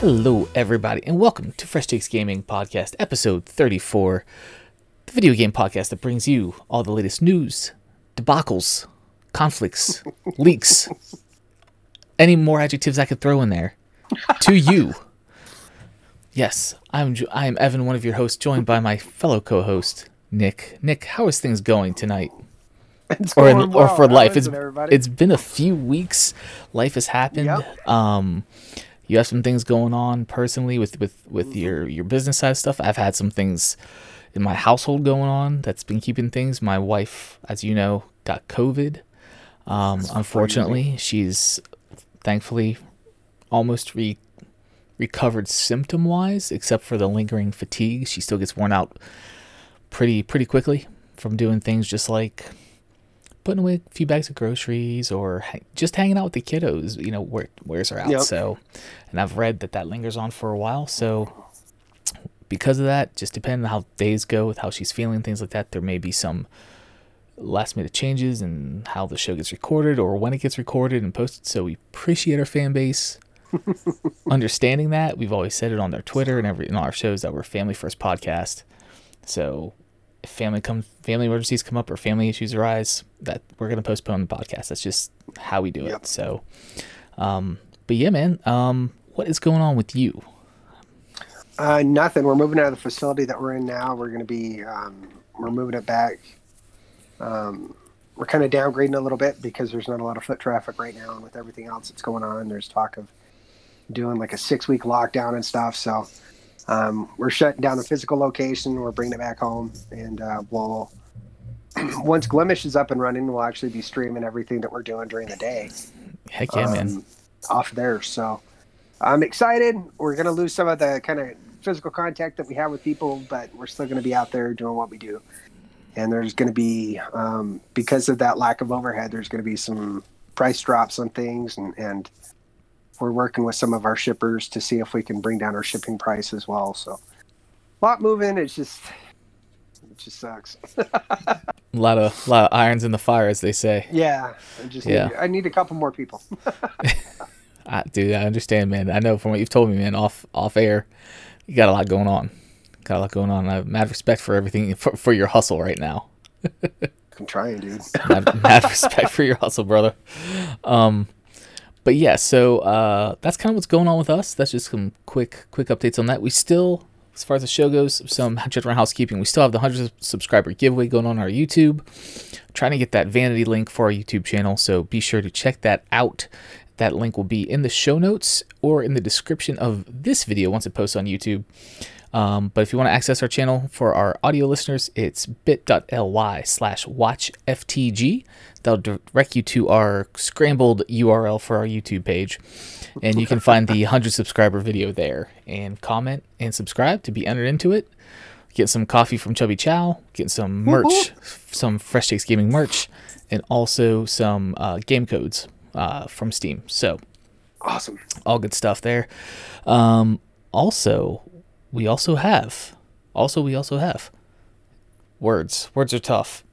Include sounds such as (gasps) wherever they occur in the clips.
Hello, everybody, and welcome to Fresh Takes Gaming Podcast, episode 34, the video game podcast that brings you all the latest news, debacles, conflicts, (laughs) leaks, any more adjectives I could throw in there to you. Yes, I'm I am Evan, one of your hosts, joined by my fellow co-host Nick. Nick, how is things going tonight? It's or in, going or for life. It's it, it's been a few weeks. Life has happened. Yep. Um, you have some things going on personally with with with Mm-hmm. your your business side stuff. I've had some things in my household going on that's been keeping things. My wife, as you know, got COVID. Um, unfortunately, she's thankfully almost re- recovered symptom wise, except for the lingering fatigue. She still gets worn out pretty pretty quickly from doing things just like putting away a few bags of groceries or ha- just hanging out with the kiddos. You know, wear, wears her out. Yep. So, and I've read that that lingers on for a while. So, because of that, just depending on how days go with how she's feeling, things like that, there may be some last minute changes and how the show gets recorded or when it gets recorded and posted. So we appreciate our fan base (laughs) understanding that. We've always said it on their Twitter and every in our shows that we're family first podcast. So if family come family emergencies come up or family issues arise, that we're gonna postpone the podcast. That's just how we do it. So um but yeah, man, um what is going on with you? Uh, nothing. We're moving out of the facility that we're in now. We're going to be, um, we're moving it back. Um, we're kind of downgrading a little bit because there's not a lot of foot traffic right now, and with everything else that's going on, there's talk of doing like a six week lockdown and stuff. So um, we're shutting down the physical location. We're bringing it back home, and uh, we'll (clears throat) once Glimesh is up and running, we'll actually be streaming everything that we're doing during the day. Heck yeah, man. um, off there. So I'm excited. We're going to lose some of the kind of physical contact that we have with people, but we're still going to be out there doing what we do. And there's going to be, um, because of that lack of overhead, there's going to be some price drops on things. And, and we're working with some of our shippers to see if we can bring down our shipping price as well. So a lot moving. It's just, it just sucks. A (laughs) lot of lot of irons in the fire, as they say. yeah. I just, Yeah. Need, I need a couple more people. (laughs) (laughs) I, dude, I understand, man. I know from what you've told me, man. Off off air, you got a lot going on. Got a lot going on. I have mad respect for everything for, for your hustle right now. I'm trying, dude. mad, mad respect for your hustle, brother. Um, but yeah, so uh, that's kind of what's going on with us. That's just some quick quick updates on that. We still, as far as the show goes, some (laughs) general housekeeping. We still have the hundred subscriber giveaway going on our YouTube. trying to get that vanity link for our YouTube channel, so be sure to check that out. That link will be in the show notes or in the description of this video once it posts on YouTube. Um, but if you want to access our channel for our audio listeners, it's bit.ly slash watchftg. That'll direct you to our scrambled URL for our YouTube page. And you can find the (laughs) 100 subscriber video there and comment and subscribe to be entered into it. Get some coffee from Chubby Chow, get some merch, some Fresh Takes Gaming merch, and also some uh, game codes uh, from Steam. So, Awesome. all good stuff there. Um, also, we also have, also we also have words. Words are tough.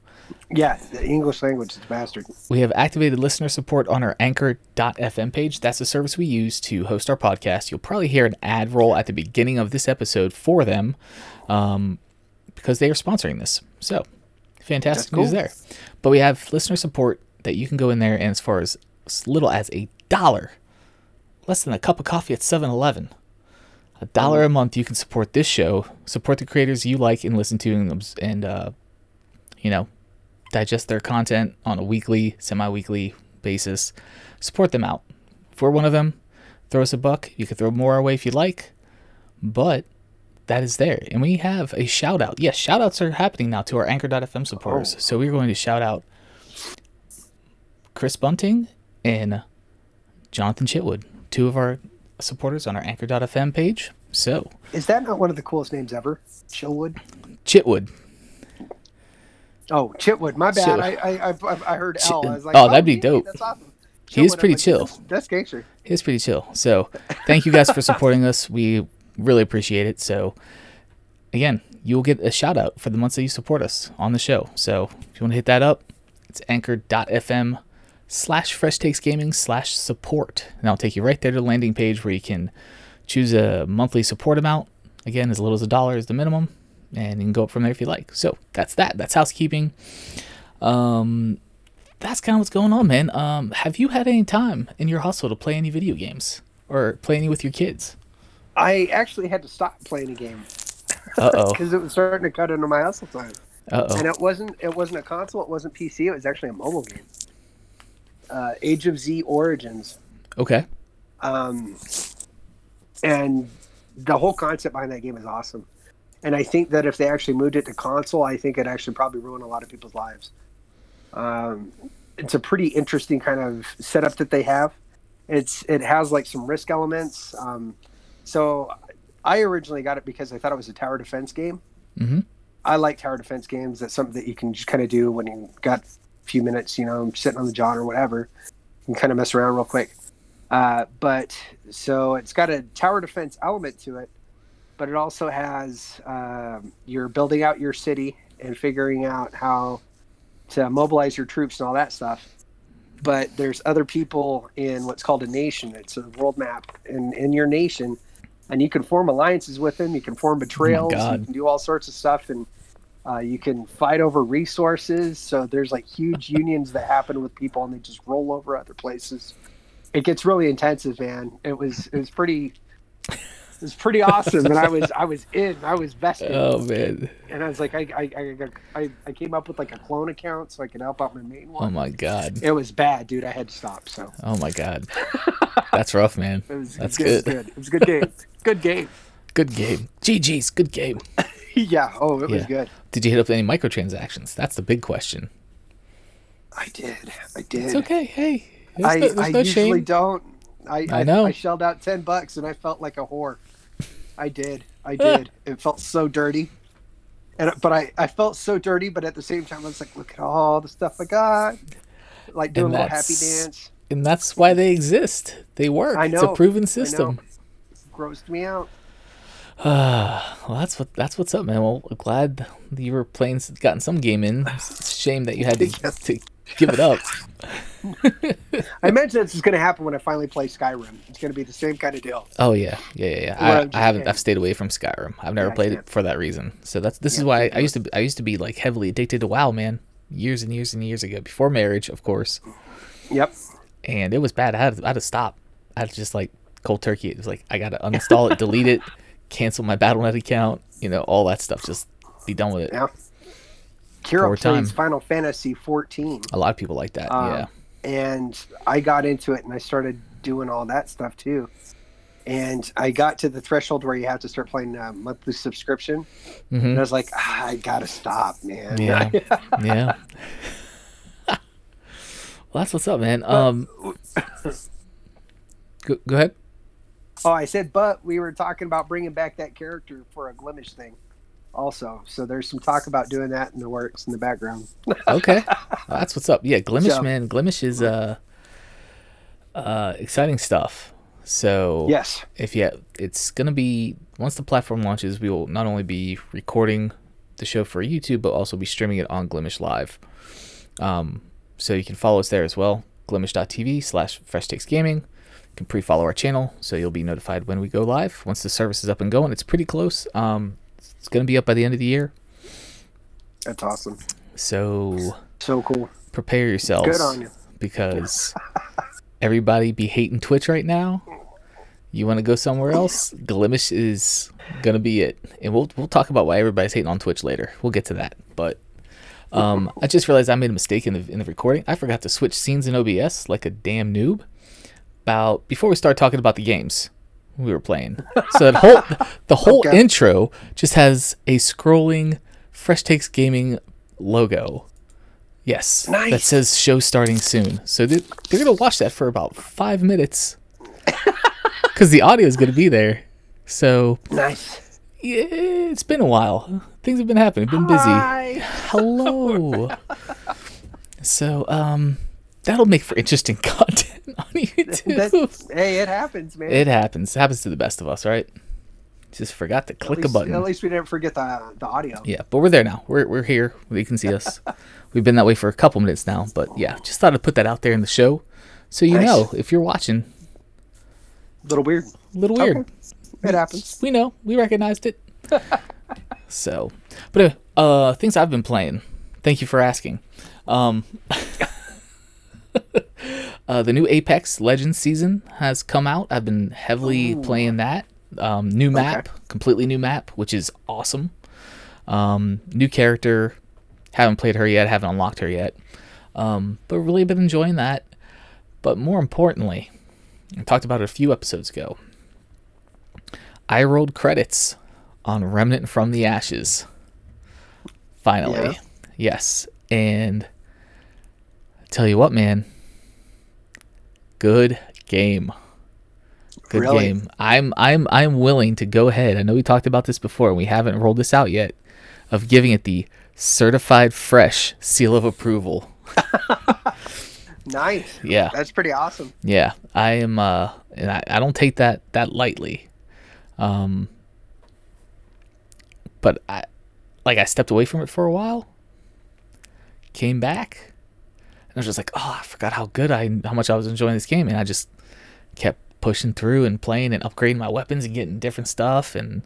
Yeah, the English language is a bastard. We have activated listener support on our anchor.fm page. That's the service we use to host our podcast. You'll probably hear an ad roll at the beginning of this episode for them um, because they are sponsoring this. So, fantastic That's news cool. there. But we have listener support that you can go in there and as far as, as little as a dollar, less than a cup of coffee at 7 Eleven. A dollar a month, you can support this show, support the creators you like and listen to, and, and uh, you know, digest their content on a weekly, semi-weekly basis. Support them out. If we're one of them, throw us a buck. You can throw more our way if you like, but that is there. And we have a shout out. Yes, shout outs are happening now to our Anchor.fm supporters. Oh. So we're going to shout out Chris Bunting and Jonathan Chitwood, two of our supporters on our Anchor.fm page. So, Is that not one of the coolest names ever? Chillwood? Chitwood. Oh, Chitwood. My bad. Chill- I, I, I, I heard L. I was like, oh, oh, that'd be yeah, dope. That's awesome. He is pretty like, chill. That's, that's gangster. It's pretty chill. So, thank you guys for supporting us. We really appreciate it. So, again, you'll get a shout out for the months that you support us on the show. So, if you want to hit that up, it's anchor.fm slash fresh takes gaming slash support. And I'll take you right there to the landing page where you can choose a monthly support amount. Again, as little as a dollar is the minimum, and you can go up from there if you like. So that's that. That's housekeeping. Um, that's kind of what's going on, man. Um, have you had any time in your hustle to play any video games or play any with your kids? I actually had to stop playing a game because (laughs) it was starting to cut into my hustle time. Uh-oh. and it wasn't it wasn't a console it wasn't pc it was actually a mobile game uh, age of z origins Okay. um, and the whole concept behind that game is awesome and i think that if they actually moved it to console i think it actually probably ruin a lot of people's lives um, it's a pretty interesting kind of setup that they have it's it has like some risk elements um, so i originally got it because i thought it was a tower defense game Mm-hmm. I like tower defense games. That's something that you can just kind of do when you got few minutes, you know, I'm sitting on the john or whatever. and kind of mess around real quick. Uh, but so it's got a tower defense element to it, but it also has um, you're building out your city and figuring out how to mobilize your troops and all that stuff. But there's other people in what's called a nation. It's a world map, and in your nation, and you can form alliances with them. You can form betrayals. God. you can do all sorts of stuff, and uh, you can fight over resources. So there's like huge (laughs) unions that happen with people, and they just roll over other places. It gets really intensive, man. It was it was pretty. It was pretty awesome, and I was I was in, I was vested, Oh man. and I was like, I I, I I I came up with like a clone account so I could help out my main Oh one. my god. It was bad, dude. I had to stop. So Oh my god. (laughs) That's rough, man. it was, That's it was good. good. It was a good game. Good game. Good game. GG's. Good game. (laughs) (laughs) yeah. Oh, it was good. Did you hit up any microtransactions? That's the big question. I did. I did. It's okay. Hey, I, no, I no usually shame. don't. I, I know. I shelled out ten bucks and I felt like a whore. I did. I (laughs) did. it felt so dirty. And but I, I felt so dirty, but at the same time I was like, look at all the stuff I got. Like doing a little happy dance. And that's why they exist. They work. I know. It's a proven I system. Grossed me out. (sighs) well, that's what that's what's up, man. Well, glad you were playing, gotten some game in. It's a shame that you had to, (laughs) Yes. to give it up. (laughs) I imagine this is going to happen when I finally play Skyrim. It's going to be the same kind of deal. Oh yeah, yeah, yeah. yeah. I, I haven't. I've stayed away from Skyrim. I've never Yeah, played it for that reason. So that's this is why can't I used to. I used to be like heavily addicted to WoW, man. Years and years and years ago, before marriage, of course. Yep. And it was bad. I had, I had to stop. I had to just like cold turkey. It was like I got to uninstall it, delete it, (laughs) cancel my BattleNet account. You know, all that stuff. Just be done with it. Yeah. Kira Poor time. Final Fantasy 14. A lot of people like that. Um, yeah. and I got into it and I started doing all that stuff too. And I got to the threshold where you have to start playing a monthly subscription, hmm and I was like, ah, I gotta stop, man. Yeah. (laughs) yeah. (laughs) well, that's what's up, man. Um, go, go ahead. Oh, I said, but we were talking about bringing back that character for a Glimesh thing, also. So there's some talk about doing that in the works in the background. (laughs) Okay, Well, that's what's up. Yeah, Glimesh, So- man. Glimesh is uh, uh, exciting stuff. So Yes. if yeah, it's gonna be once the platform launches, we will not only be recording the show for YouTube, but also be streaming it on Glimesh Live. Um, so you can follow us there as well. Glimesh.tv slash Fresh Takes Gaming. Can pre-follow our channel, so you'll be notified when we go live. Once the service is up and going, it's pretty close. Um, it's gonna be up by the end of the year. That's awesome. So So cool. prepare yourselves Good on you. because everybody be hating Twitch right now. You want to go somewhere else? Glimesh is gonna be it, and we'll we'll talk about why everybody's hating on Twitch later. We'll get to that, but um, I just realized I made a mistake in the in the recording. I forgot to switch scenes in OBS like a damn noob. About before we start talking about the games we were playing, so that whole the (laughs) whole Okay. intro just has a scrolling Fresh Takes Gaming logo. Yes, that says show starting soon. So they, they're gonna watch that for about five minutes (laughs) because the audio is gonna be there. So Nice. yeah, it's been a while. Things have been happening. Been busy. Hi. (laughs) Hello. so um, that'll make for interesting (laughs) content on (laughs) YouTube. Hey, it happens, man. it happens. It happens to the best of us, right? Just forgot to click a button. At least we didn't forget the the audio. Yeah, but we're there now. We're we're here. You can see us. (laughs) We've been that way for a couple minutes now, but yeah, just thought I'd put that out there in the show, so you Nice. know if you're watching. A little weird. A little weird. Okay. It happens. We know. We recognized it. so, but uh, uh, things I've been playing. Thank you for asking. Um, uh, the new Apex Legends season has come out. I've been heavily Ooh. playing that. Um, new map, completely new map, which is awesome. Um, new character. Haven't played her yet. Haven't unlocked her yet. Um, but really been enjoying that. But more importantly, I talked about it a few episodes ago. I rolled credits on Remnant from the Ashes. Finally. Yeah. Yes. And tell you what, man. Good game. Good Really? game. I'm I'm I'm willing to go ahead. I know we talked about this before and we haven't rolled this out yet of giving it the certified fresh seal of approval. (laughs) Nice. Yeah. That's pretty awesome. Yeah, I am, uh, and I, I don't take that that lightly. Um, but I, like, I stepped away from it for a while, came back, I was just like, oh, I forgot how good I, how much I was enjoying this game, and I just kept pushing through and playing and upgrading my weapons and getting different stuff and.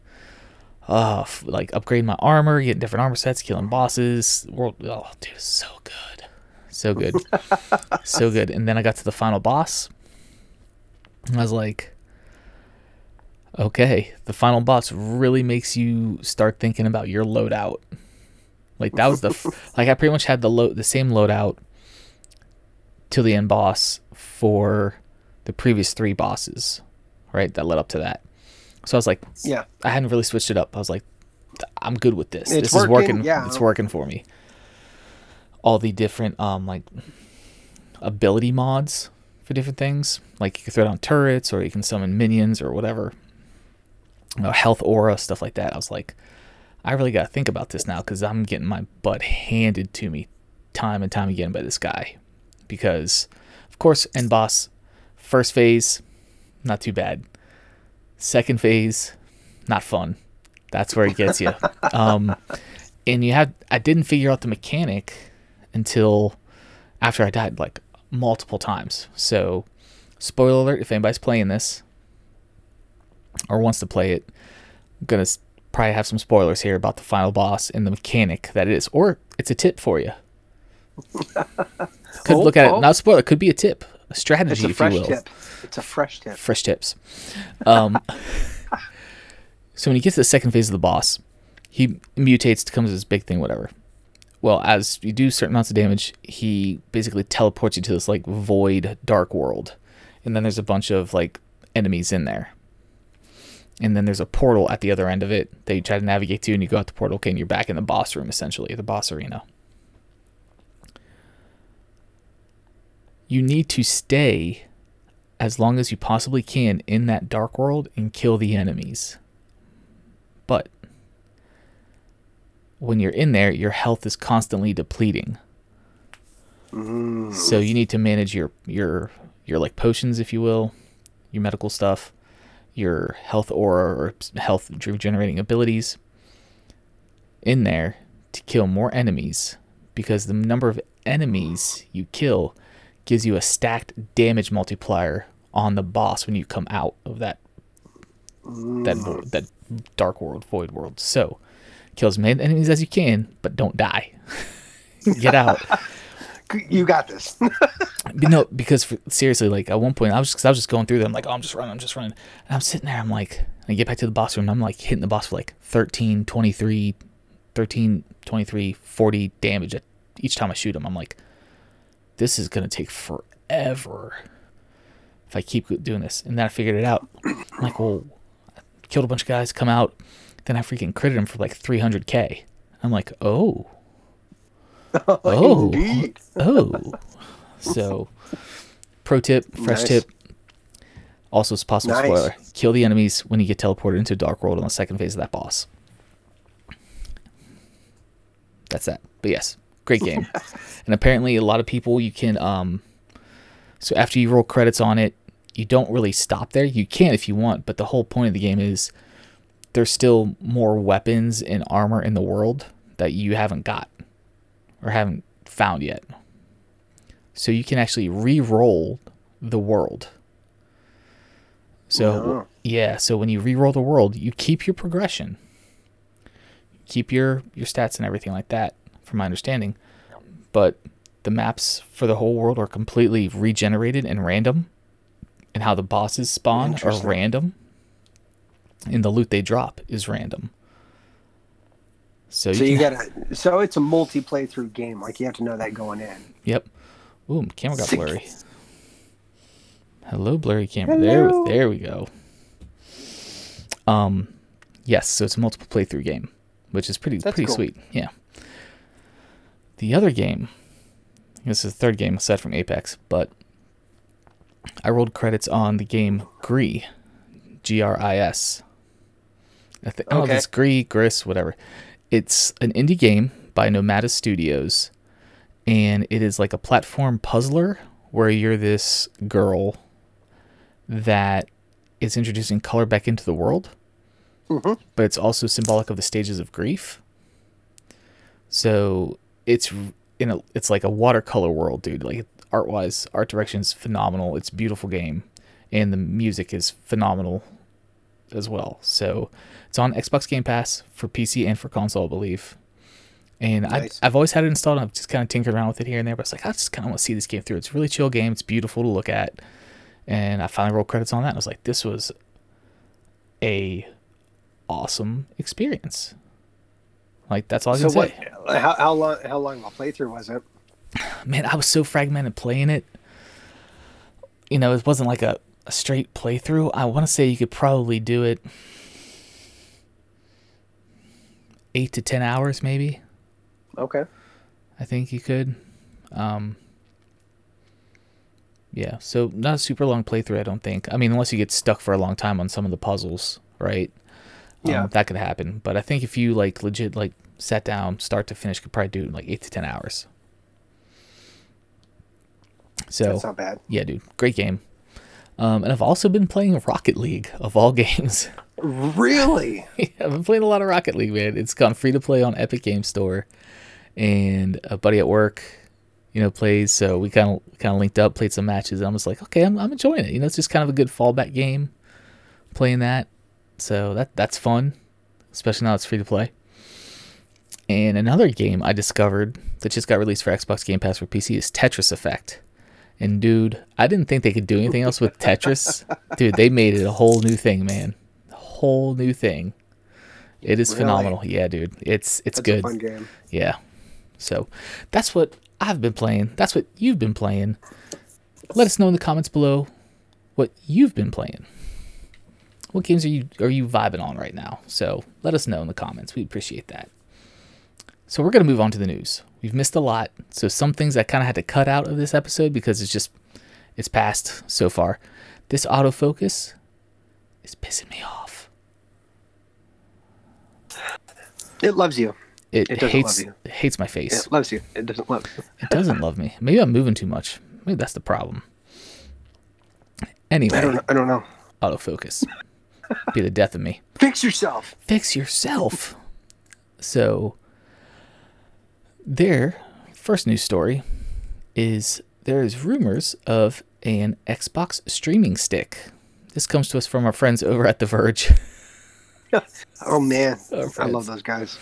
Uh, f- like upgrading my armor, getting different armor sets, killing bosses. World, oh, dude, so good, so good, (laughs) so good. And then I got to the final boss, and I was like, okay, the final boss really makes you start thinking about your loadout. Like that was the f- (laughs) like I pretty much had the load the same loadout till the end boss for the previous three bosses, right? That led up to that. So I was like, Yeah. I hadn't really switched it up. I was like, I'm good with this. It's this is working, working. yeah. It's working for me. All the different um like ability mods for different things. Like you can throw down turrets or you can summon minions or whatever. You know, health aura, stuff like that. I was like, I really got to think about this now because I'm getting my butt handed to me time and time again by this guy. Because, of course, end boss, first phase, not too bad. Second phase, not fun. That's where it gets you. (laughs) um, and you have, I didn't figure out the mechanic until after I died like multiple times. So, spoiler alert if anybody's playing this or wants to play it, I'm going to probably have some spoilers here about the final boss and the mechanic that it is. Or it's a tip for you. (laughs) Could Oh, look at oh. it, not spoiler, it could be a tip, a It's strategy, a if fresh you will tip. It's a fresh tip. fresh tips. Um, (laughs) so when he gets to the second phase of the boss, he mutates to comes this big thing, whatever. Well, as you do certain amounts of damage, he basically teleports you to this like void dark world, and then there's a bunch of like enemies in there. And then there's a portal at the other end of it that you try to navigate to, and you go out the portal. Okay, and you're back in the boss room, essentially, the boss arena. You need to stay as long as you possibly can in that dark world and kill the enemies. But when you're in there, your health is constantly depleting. Mm. So you need to manage your your your like potions, if you will, your medical stuff, your health aura or health regenerating abilities in there to kill more enemies because the number of enemies you kill gives you a stacked damage multiplier on the boss when you come out of that that mm. vo- that dark world void world. So kill as many enemies as you can, but don't die. (laughs) Get out. (laughs) You got this. No, because for, seriously, like at one point, I was, cause I was just going through them, I'm like, oh, I'm just running, I'm just running. And I'm sitting there, I'm like, I get back to the boss room, and I'm like hitting the boss for like 13, 23, 13, 23, 40 damage at each time I shoot him. I'm like, this is going to take forever if I keep doing this. And then I figured it out. I'm like, well, I killed a bunch of guys, come out, then I freaking critted him for like 300k. I'm like, oh. (laughs) Oh, oh. Indeed. (laughs) Oh. So, pro tip, fresh Nice. tip. Also, it's a possible Nice. spoiler. Kill the enemies when you get teleported into Dark World on the second phase of that boss. That's that. But yes, great game. (laughs) and apparently, a lot of people you can. um So after you roll credits on it, you don't really stop there. You can if you want, but the whole point of the game is there's still more weapons and armor in the world that you haven't got or haven't found yet. So you can actually re-roll the world. So Oh. Yeah, so when you re-roll the world, you keep your progression, you keep your your stats and everything like that, from my understanding. But the maps for the whole world are completely regenerated and random, and how the bosses spawn are random, and the loot they drop is random. So, So you, you gotta. So it's a multi playthrough game. Like you have to know that going in. yep. Ooh, camera got Sick. blurry. Hello, blurry camera. There, there we go. Um, yes, so it's a multiple playthrough game, which is pretty That's pretty cool. sweet. Yeah. The other game, this is the third game aside from Apex, but I rolled credits on the game Gris, G R I S. I, th- I don't know it's Gris, Gris, whatever. It's an indie game by Nomada Studios, and it is like a platform puzzler where you're this girl that is introducing color back into the world, Mhm. but it's also symbolic of the stages of grief. So it's in a it's like a watercolor world, dude. Like art wise, art direction is phenomenal. It's a beautiful game, and the music is phenomenal as well. So it's on Xbox Game Pass for PC and for console, I believe. And Nice. I, I've always had it installed. and I've just kind of tinkered around with it here and there, but it's like I just kind of want to see this game through. It's a really chill game. It's beautiful to look at, and I finally rolled credits on that. And I was like, this was a awesome experience. Like that's all I So can what? say. How, how long? How long of a playthrough was it? Man, I was so fragmented playing it. You know, it wasn't like a, a straight playthrough. I want to say you could probably do it eight to ten hours, maybe. Okay. I think you could. Um, yeah, so not a super long playthrough, I don't think. I mean, unless you get stuck for a long time on some of the puzzles, right? Yeah. um, that could happen. But I think if you like legit like sat down, start to finish, could probably do it in like eight to ten hours. So That's not bad. yeah, dude, great game. Um, and I've also been playing Rocket League of all (laughs) games. Really? (laughs) Yeah, I've been playing a lot of Rocket League, man. It's gone free to play on Epic Game Store, and a buddy at work, you know, plays. So we kind of kind of linked up, played some matches, and I'm just like, okay, I'm I'm enjoying it. You know, it's just kind of a good fallback game, playing that. So that that's fun, especially now it's free to play. And another game I discovered that just got released for Xbox Game Pass for PC is Tetris Effect. And dude, I didn't think they could do anything else with Tetris. (laughs) dude, they made it a whole new thing, man. A whole new thing. It is Really? phenomenal. Yeah, dude. It's it's That's good. a fun game. Yeah. So that's what I've been playing. That's what you've been playing. Let us know in the comments below what you've been playing. What games are you are you vibing on right now? So let us know in the comments. We appreciate that. So we're gonna move on to the news. We've missed a lot. So some things I kind of had to cut out of this episode because it's just it's past so far. This autofocus is pissing me off. It loves you. It, It hates you. it hates my face. It loves you. It doesn't love you. It doesn't love me. Maybe I'm moving too much. Maybe that's the problem. Anyway, I don't. know- I don't know. autofocus. Be the death of me. Fix yourself. Fix yourself. So, their first news story is there is rumors of an Xbox streaming stick. This comes to us from our friends over at The Verge. (laughs) Oh man, I love those guys.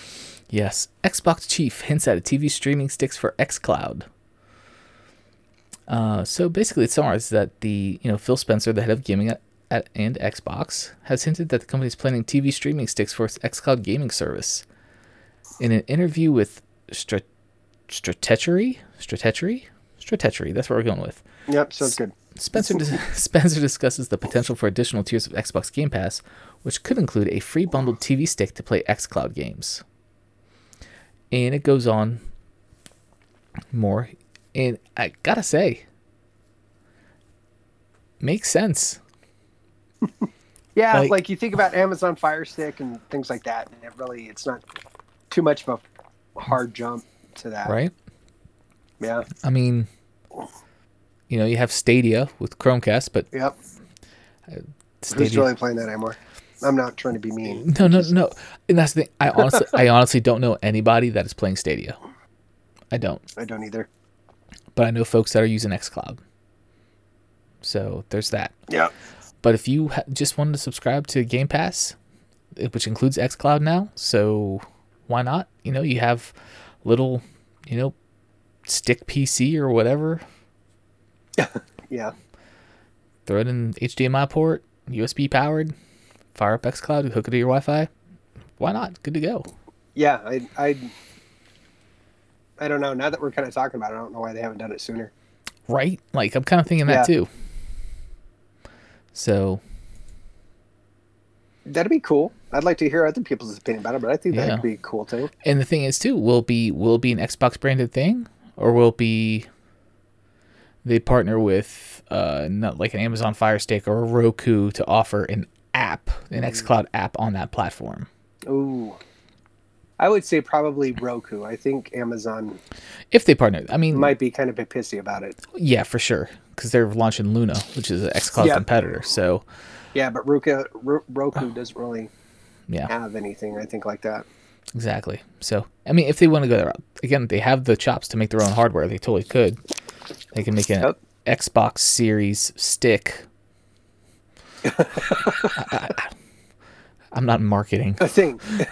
Yes, Xbox chief hints at a TV streaming sticks for xCloud. Uh, so basically, it summarizes that the you know Phil Spencer, the head of gaming at, at and Xbox, has hinted that the company is planning TV streaming sticks for its xCloud gaming service. In an interview with Strat- Stratechery, Stratechery, Stratechery, that's what we're going with. Yep, sounds good. Spencer dis- (laughs) Spencer discusses the potential for additional tiers of Xbox Game Pass, which could include a free bundled TV stick to play xCloud games. And it goes on more, and I gotta say, makes sense. (laughs) Yeah, Like- like, you think about Amazon Fire Stick and things like that, and it really it's not too much of a hard jump to that. Right? Yeah. I mean, you know, you have Stadia with Chromecast, but Yep. Stadia. Who's really playing that anymore? I'm not trying to be mean. No, no, no. And that's the thing. I honestly, I honestly don't know anybody that is playing Stadia. I don't. I don't either. but I know folks that are using xCloud. So there's that. Yeah. But if you ha- just wanted to subscribe to Game Pass, which includes xCloud now, so why not? You know, you have little, you know, stick PC or whatever. (laughs) Yeah. Throw it in HDMI port, USB powered, fire up xCloud, hook it to your Wi-Fi. Why not? Good to go. Yeah. I, I, I don't know. Now that we're kind of talking about it, I don't know why they haven't done it sooner. Right? Like I'm kind of thinking that Yeah. too. So That'd be cool. I'd like to hear other people's opinion about it, but I think Yeah. that'd be a cool thing. And the thing is too, will be will be an Xbox branded thing, or will be they partner with uh not like an Amazon Fire Stick or a Roku to offer an app, an XCloud app on that platform? Ooh. I would say probably Roku. I think Amazon If they partner, I mean, might be kind of a bit pissy about it. yeah, for sure, because they're launching Luna, which is an XCloud Yeah. competitor. So Yeah, but Roku, Ro- Roku doesn't really yeah, have anything, I think, like that. exactly. So I mean, if they want to go route, again, they have the chops to make their own hardware. They totally could. They can make an Yep. Xbox Series stick. I, am not marketing. A thing. (laughs)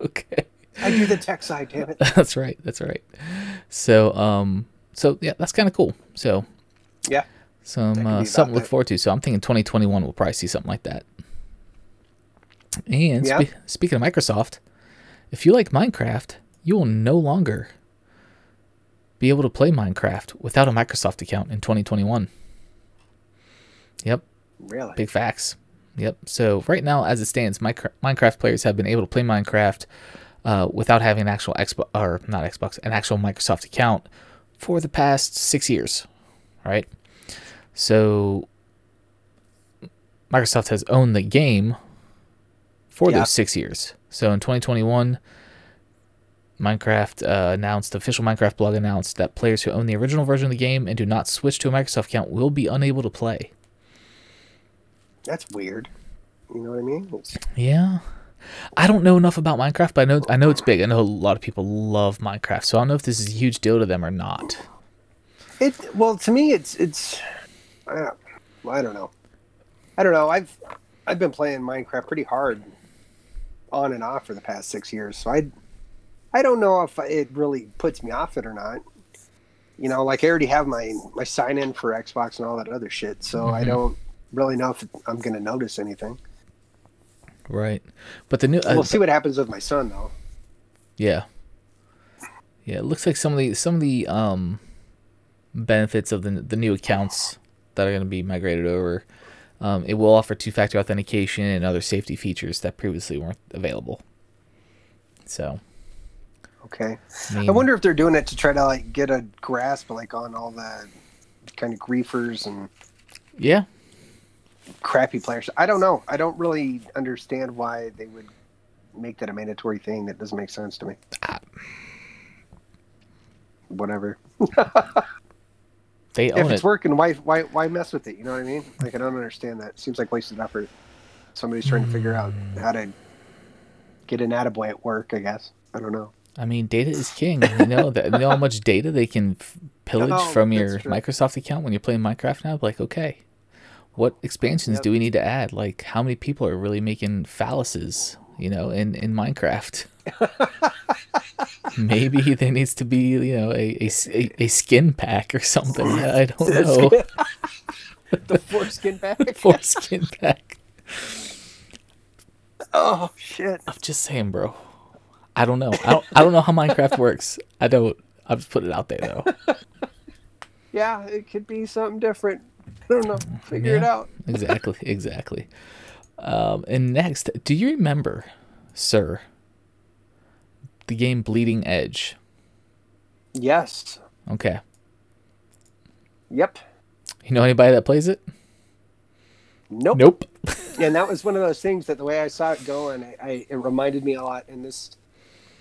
okay, I do the tech side, damn it. (laughs) that's right. That's right. So, um, so yeah, that's kind of cool. So, Yeah. some uh, something to look forward to. So, I'm thinking 2021 we'll probably see something like that. And Yeah. spe- speaking of Microsoft, if you like Minecraft, you will no longer be able to play Minecraft without a Microsoft account in 2021. Yep, Really? big facts. Yep. So right now, as it stands, Minecraft, Minecraft players have been able to play Minecraft uh, without having an actual Xbox or not Xbox, an actual Microsoft account for the past six years, right? So Microsoft has owned the game for Yeah. those six years. So in 2021, Minecraft uh, announced, the official Minecraft blog announced that players who own the original version of the game and do not switch to a Microsoft account will be unable to play. That's weird. You know what I mean? It's, Yeah. I don't know enough about Minecraft, but I know I know it's big. I know a lot of people love Minecraft, so I don't know if this is a huge deal to them or not. it well, to me, it's it's. Uh, I don't know. I don't know. I've I've been playing Minecraft pretty hard, on and off for the past six years. So I, I don't know if it really puts me off it or not. You know, like I already have my my sign in for Xbox and all that other shit. So I Mhm. don't really know if I'm going to notice anything. Right. But the new uh, We'll see what happens with my son, though. yeah. Yeah, it looks like some of the some of the um benefits of the the new accounts that are going to be migrated over um, it will offer two-factor authentication and other safety features that previously weren't available. So, Okay. I, mean, I wonder if they're doing it to try to like get a grasp like on all the kind of griefers and Yeah, crappy players. I don't know. I don't really understand why they would make that a mandatory thing. That doesn't make sense to me. Ah. Whatever. (laughs) they if it's it. working, why why why mess with it? You know what I mean? Like I don't understand that. It seems like wasted effort. Somebody's trying to figure out Hmm. how to get an attaboy at work. I guess. I don't know. I mean, data is king. You know that. You know how much data they can f- pillage Oh, from your true. Microsoft account when you're playing Minecraft now. Like, okay, what expansions Yep. do we need to add? Like, how many people are really making phalluses? You know, in in Minecraft. Maybe there needs to be, you know, a, a, a skin pack or something. I don't know. (laughs) the foreskin back. Foreskin pack. Oh shit. I'm just saying, bro. I don't know. I don't, I don't know how Minecraft works. I don't. I'll just put it out there though. Yeah, it could be something different. I don't know. Figure it out. exactly, exactly. Um, and next, do you remember, sir, the game Bleeding Edge? Yes. Okay. Yep. You know anybody that plays it? Nope. Nope. (laughs) And that was one of those things that the way I saw it going, I, I it reminded me a lot, and this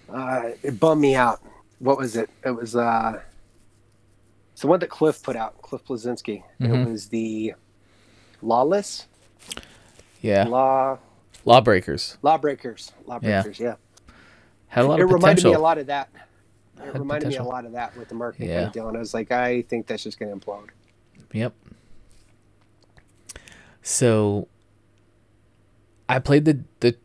uh, it bummed me out. What was it? It was uh, it's the one that Cliff put out, Cliff Bleszinski. Mhm. It was the Lawless Yeah. Law Lawbreakers Lawbreakers. Lawbreakers, yeah. had a lot It of reminded me a lot of that. It Had reminded me a lot of that with the marketing Yeah. deal, and I was like, I think that's just going to implode. Yep. So I played the the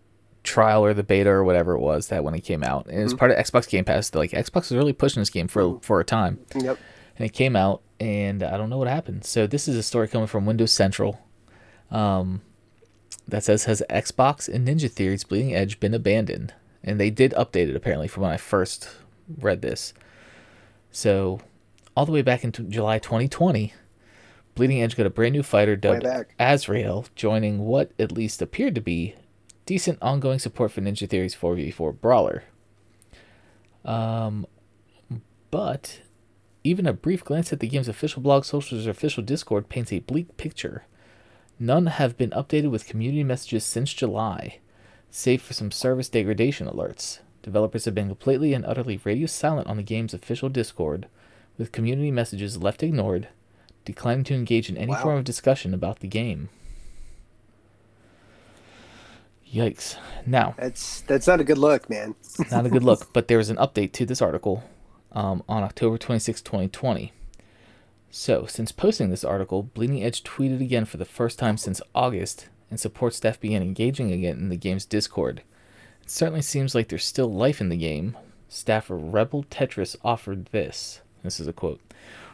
trial or the beta or whatever it was that when it came out, and it was part of Xbox Game Pass. Like Xbox was really pushing this game for for a time, Yep. and it came out, and I don't know what happened. So this is a story coming from Windows Central. Um, that says has Xbox and Ninja Theory's Bleeding Edge been abandoned? And they did update it apparently from when I first read this. So all the way back into July 2020, Bleeding Edge got a brand new fighter dubbed. Azrael, joining what at least appeared to be decent ongoing support for Ninja Theory's 4v4 brawler. Um, but even a brief glance at the game's official blog, socials, or official Discord paints a bleak picture. None have been updated with community messages since July, save for some service degradation alerts. Developers have been completely and utterly radio silent on the game's official Discord, with community messages left ignored, declining to engage in any Wow. form of discussion about the game. Yikes. Now, That's that's not a good look, man. not a good look, (laughs) but there was an update to this article um, on October 26, 2020. So, since posting this article, Bleeding Edge tweeted again for the first time since August, and support staff began engaging again in the game's Discord. It certainly seems like there's still life in the game. Staffer Rebel Tetris offered this. This is a quote.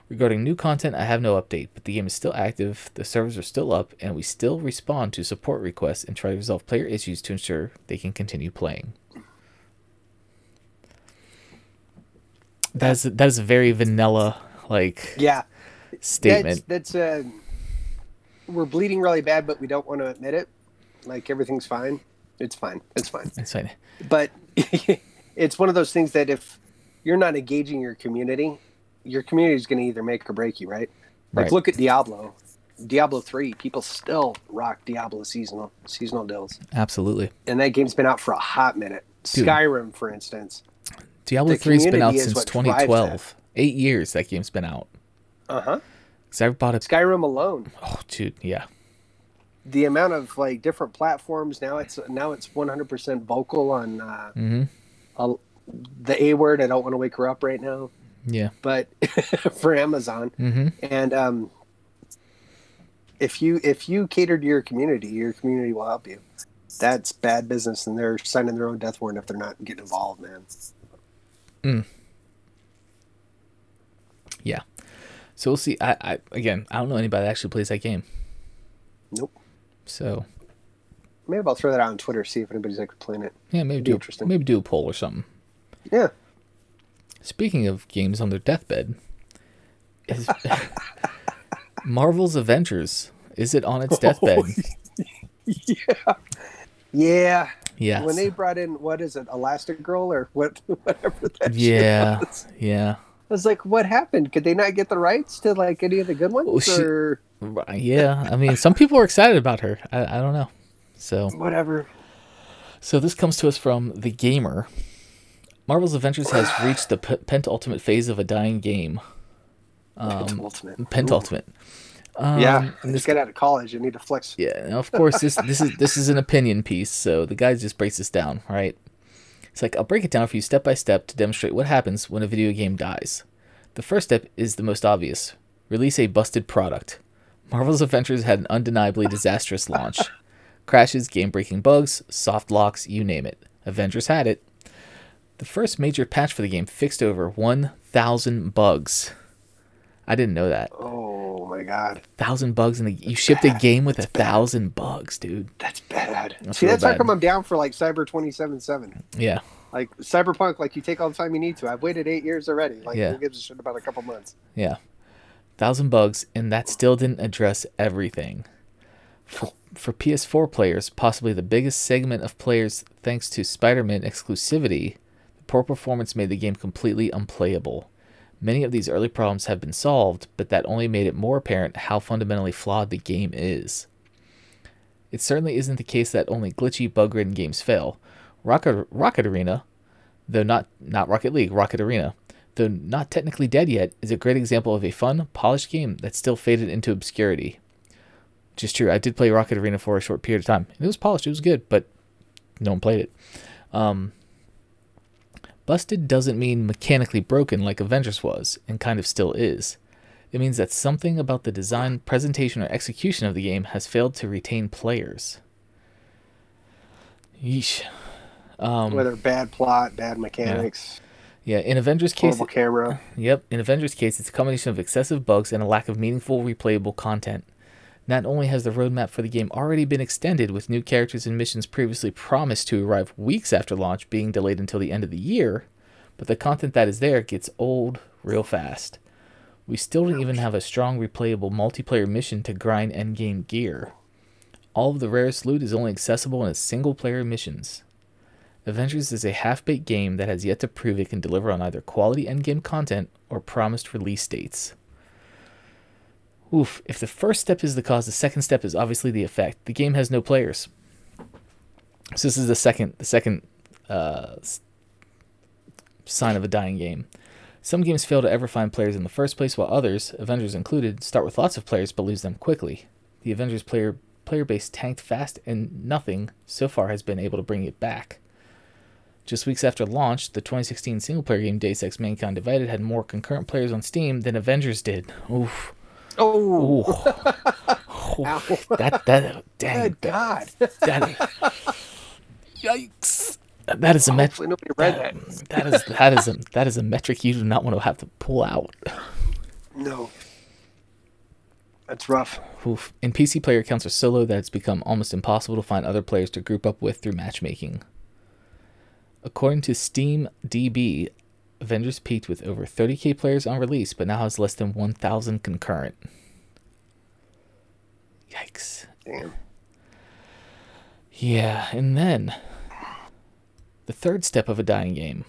Regarding new content, I have no update, but the game is still active, the servers are still up, and we still respond to support requests and try to resolve player issues to ensure they can continue playing. That is that is very vanilla like Yeah. Statement. That's that's uh we're bleeding really bad, but we don't want to admit it. Like everything's fine. It's fine. It's fine. It's fine. But (laughs) it's one of those things that if you're not engaging your community, your community is going to either make or break you, right? Like Right. look at Diablo. Diablo 3, people still rock Diablo seasonal seasonal deals. Absolutely. And that game's been out for a hot minute. Dude. Skyrim, for instance. Diablo 3's been out since 2012. Eight years that game's been out. Uh-huh. Because I bought it. Skyrim alone. Oh, dude. Yeah. the amount of like different platforms now it's now it's 100% vocal on uh, hmm uh, the a word i don't want to wake her up right now Yeah. but (laughs) for amazon hmm and um, if you if you cater to your community your community will help you that's bad business and they're signing their own death warrant if they're not getting involved man Yeah. So we'll see. I, I again, I don't know anybody that actually plays that game. nope So maybe i'll throw that out on twitter see if anybody's like playing it yeah, maybe Be do interesting. maybe do a poll or something. yeah Speaking of games on their deathbed, is (laughs) Marvel's Avengers is it on its (laughs) oh, deathbed? yeah yeah yes. when they brought in what is it elastic girl or what (laughs) whatever that shit yeah. was. Yeah. I was like, what happened? Could they not get the rights to like any of the good ones? Well, she- or Yeah. I mean, some people are excited about her. I, I don't know. So whatever. So this comes to us from the gamer. Marvel's Avengers has (sighs) reached the p- pentultimate phase of a dying game. Um, ultimate. pentultimate. Um, yeah. and Just this, get out of college. You need to flex. yeah. of course, this this is this is an opinion piece. So the guy just breaks this down, right? It's like I'll break it down for you step by step to demonstrate what happens when a video game dies. The first step is the most obvious: release a busted product. Marvel's Adventures had an undeniably disastrous launch. Crashes, game-breaking bugs, soft locks, you name it. Avengers had it. The first major patch for the game fixed over 1,000 bugs. I didn't know that. Oh my god, Thousand bugs in the you shipped a game with a thousand bugs, dude. that's bad. That's See, that's how come I'm down for like Cyber 2077. Yeah, Like Cyberpunk, like you take all the time you need to. I've waited eight years already. Like Yeah. who gives a shit about a couple months? yeah. Thousand bugs, and that still didn't address everything. For, for PS4 players, possibly the biggest segment of players thanks to Spider Man exclusivity, the poor performance made the game completely unplayable. Many of these early problems have been solved, but that only made it more apparent how fundamentally flawed the game is. It certainly isn't the case that only glitchy, bug-ridden games fail. Rocket, Rocket Arena, though not not Rocket League, Rocket Arena, though not technically dead yet, is a great example of a fun, polished game that still faded into obscurity. Which is true. I did play Rocket Arena for a short period of time. It was polished. It was good, but no one played it. Um, busted doesn't mean mechanically broken like Avengers was, and kind of still is. It means that something about the design, presentation, or execution of the game has failed to retain players. Yeesh. Um, Whether bad plot, bad mechanics, yeah, yeah in Avengers case, horrible camera. (laughs) Yep, in Avengers' case, it's a combination of excessive bugs and a lack of meaningful, replayable content. Not only has the roadmap for the game already been extended, with new characters and missions previously promised to arrive weeks after launch being delayed until the end of the year, but the content that is there gets old real fast. We still don't even have a strong, replayable multiplayer mission to grind endgame gear. All of the rarest loot is only accessible in single player missions. Avengers is a half baked game that has yet to prove it can deliver on either quality endgame content or promised release dates. Oof, if the first step is the cause, the second step is obviously the effect. The game has no players. So this is the second the second uh, sign of a dying game. Some games fail to ever find players in the first place, while others, Avengers included, start with lots of players but lose them quickly. The Avengers player player base tanked fast, and nothing so far has been able to bring it back. Just weeks after launch, the 2016 single player game Deus Ex Mankind Divided had more concurrent players on Steam than Avengers did. Oof. Oh, Ooh. (laughs) Ow. that that dang good God! that (laughs) yikes. That is a metric. Hopefully nobody read that. That is that is a that is a metric you do not want to have to pull out. No, that's rough. Oof. In PC player counts are so low that it's become almost impossible to find other players to group up with through matchmaking. According to Steam DB, Avengers peaked with over 30k players on release, but now has less than 1,000 concurrent. Yikes. Damn. Yeah, and then the third step of a dying game.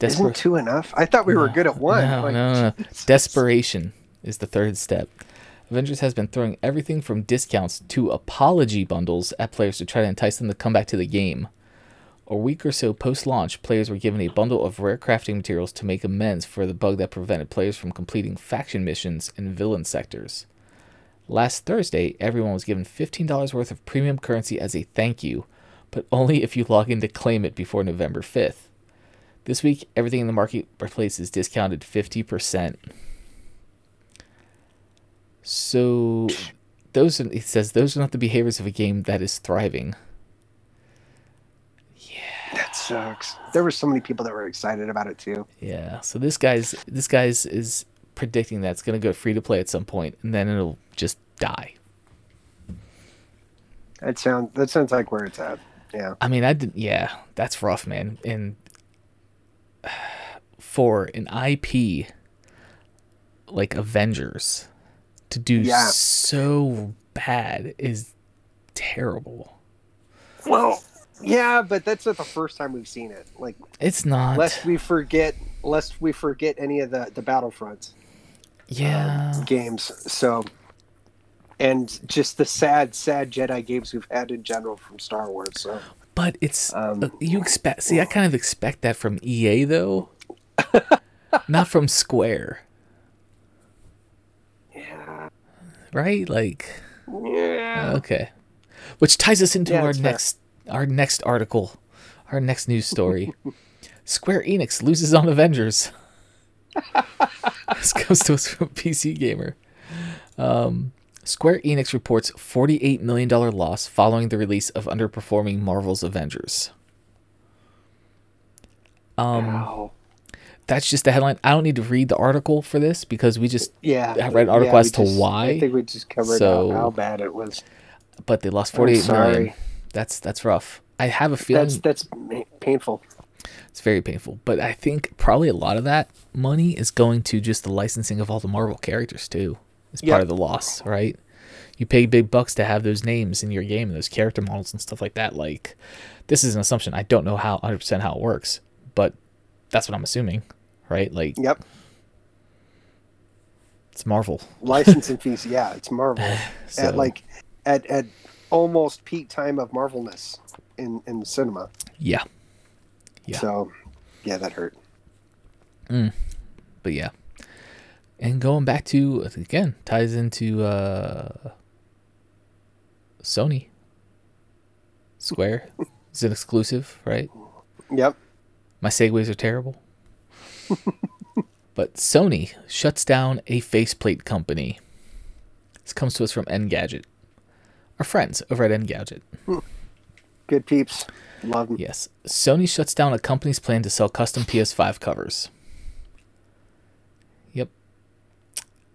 Isn't two enough? I thought we were good at one. No, Like, no, no, no. (laughs) Desperation is the third step. Avengers has been throwing everything from discounts to apology bundles at players to try to entice them to come back to the game. A week or so post launch, players were given a bundle of rare crafting materials to make amends for the bug that prevented players from completing faction missions in villain sectors. Last Thursday, everyone was given $15 worth of premium currency as a thank you, but only if you log in to claim it before November 5th. This week, everything in the marketplace is discounted 50%. So, those are, it says those are not the behaviors of a game that is thriving. That sucks. There were so many people that were excited about it too. Yeah. So this guy's this guy's is predicting that it's going to go free to play at some point, and then it'll just die. That sounds that sounds like where it's at. Yeah. I mean, I did. Yeah, that's rough, man. And (sighs) for an IP like Avengers to do Yeah. so bad is terrible. Well, yeah, but that's not the first time we've seen it. Like, It's not. lest we forget, lest we forget any of the the Battlefronts yeah. games. So, and just the sad, sad Jedi games we've had in general from Star Wars. So, But it's Um, uh, you expect. See, I kind of expect that from EA though, (laughs) not from Square, yeah, right? Like, yeah. okay, which ties us into Yeah, our next. fair. Our next article, our next news story. (laughs) Square Enix loses on Avengers. this comes to us from PC Gamer. Um, Square Enix reports $48 million loss following the release of underperforming Marvel's Avengers. Um, Wow. that's just the headline. I don't need to read the article for this because we just, Yeah, I read an article yeah, as to just- why, I think we just covered so- how bad it was. but they lost I'm forty-eight million. That's that's rough. I have a feeling That's that's painful. it's very painful, but I think probably a lot of that money is going to just the licensing of all the Marvel characters too. It's part of the loss, right? You pay big bucks to have those names in your game and those character models and stuff like that. Like, this is an assumption. I don't know how 100% how it works, but that's what I'm assuming, right? Like, Yep. it's Marvel. Licensing (laughs) fees. Yeah, it's Marvel (sighs) So, at like at at almost peak time of Marvelness in in cinema. yeah, Yeah. So, yeah, that hurt. but yeah. And going back to again ties into uh Sony. Square (laughs) is an exclusive, right? Yep. My segues are terrible. But Sony shuts down a faceplate company. This comes to us from Engadget. Our friends over at Engadget. Good peeps. Love them. Yes. Sony shuts down a company's plan to sell custom PS5 covers. Yep.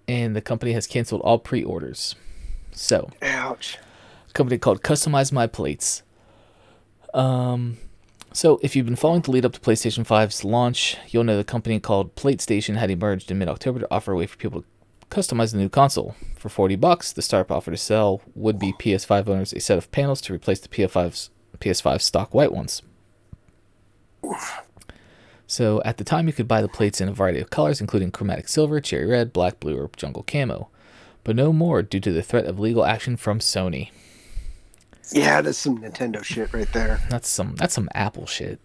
And the company has canceled all pre orders. So, Ouch. a company called Customize My Plates. Um, so, if you've been following the lead up to PlayStation 5's launch, you'll know the company called PlateStation had emerged in mid October to offer a way for people to customize the new console. For 40 bucks, the startup offered to sell would be PS5 owners a set of panels to replace the PS5's, PS5 stock white ones. So, at the time, you could buy the plates in a variety of colors, including chromatic silver, cherry red, black, blue, or jungle camo. But no more due to the threat of legal action from Sony. Yeah, that's some Nintendo shit right there. That's some that's some Apple shit.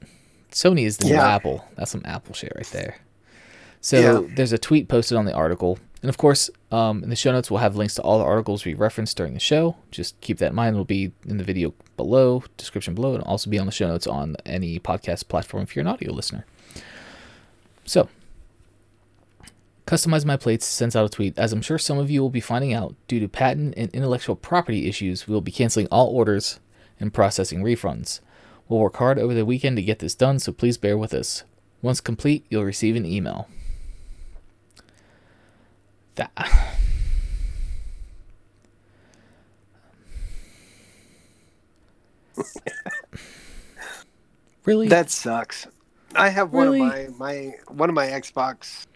Sony is the new Apple. That's some Apple shit right there. So Yeah. there's a tweet posted on the article, and of course, um, in the show notes we'll have links to all the articles we referenced during the show. Just keep that in mind. It'll be in the video below, description below, and also be on the show notes on any podcast platform if you're an audio listener. So, Customize My Plates sends out a tweet. As I'm sure some of you will be finding out, due to patent and intellectual property issues, we will be canceling all orders and processing refunds. We'll work hard over the weekend to get this done, so please bear with us. Once complete, you'll receive an email. That. (laughs) really? That sucks. I have one Really? of my my one of my Xbox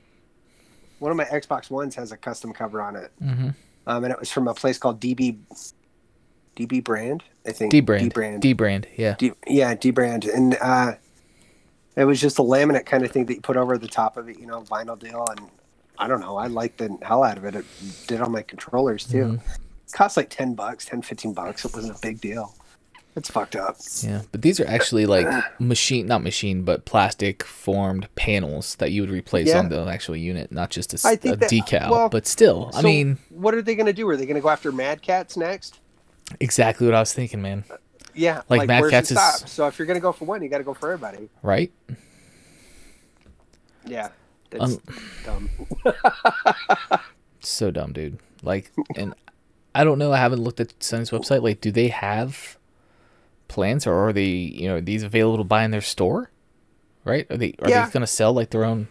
one of my Xbox Ones has a custom cover on it. mm-hmm. Um, and it was from a place called DB DB Brand, I think. D brand. D Brand. D brand. Yeah. D, yeah, D brand, and uh, it was just a laminate kind of thing that you put over the top of it, you know, vinyl deal, and I don't know, I liked the hell out of it. It did on my controllers too. Mm-hmm. It cost like ten bucks, 10, 15 bucks. It wasn't a big deal. It's fucked up. Yeah, but these are actually like machine, not machine, but plastic formed panels that you would replace Yeah. on the actual unit, not just a, s- I think a that- decal. well, but still, I mean, what are they going to do? Are they going to go after Mad Catz next? exactly what I was thinking, man. Yeah, Like, Mad Catz is- stop? So if you're going to go for one, you got to go for everybody. Right? Yeah, that's Um, dumb. So dumb, dude. Like, and I don't know. I haven't looked at Sony's website. Like, do they have plans, or are they, you know, are these available to buy in their store? Right? Are they are Yeah. they going to sell like their own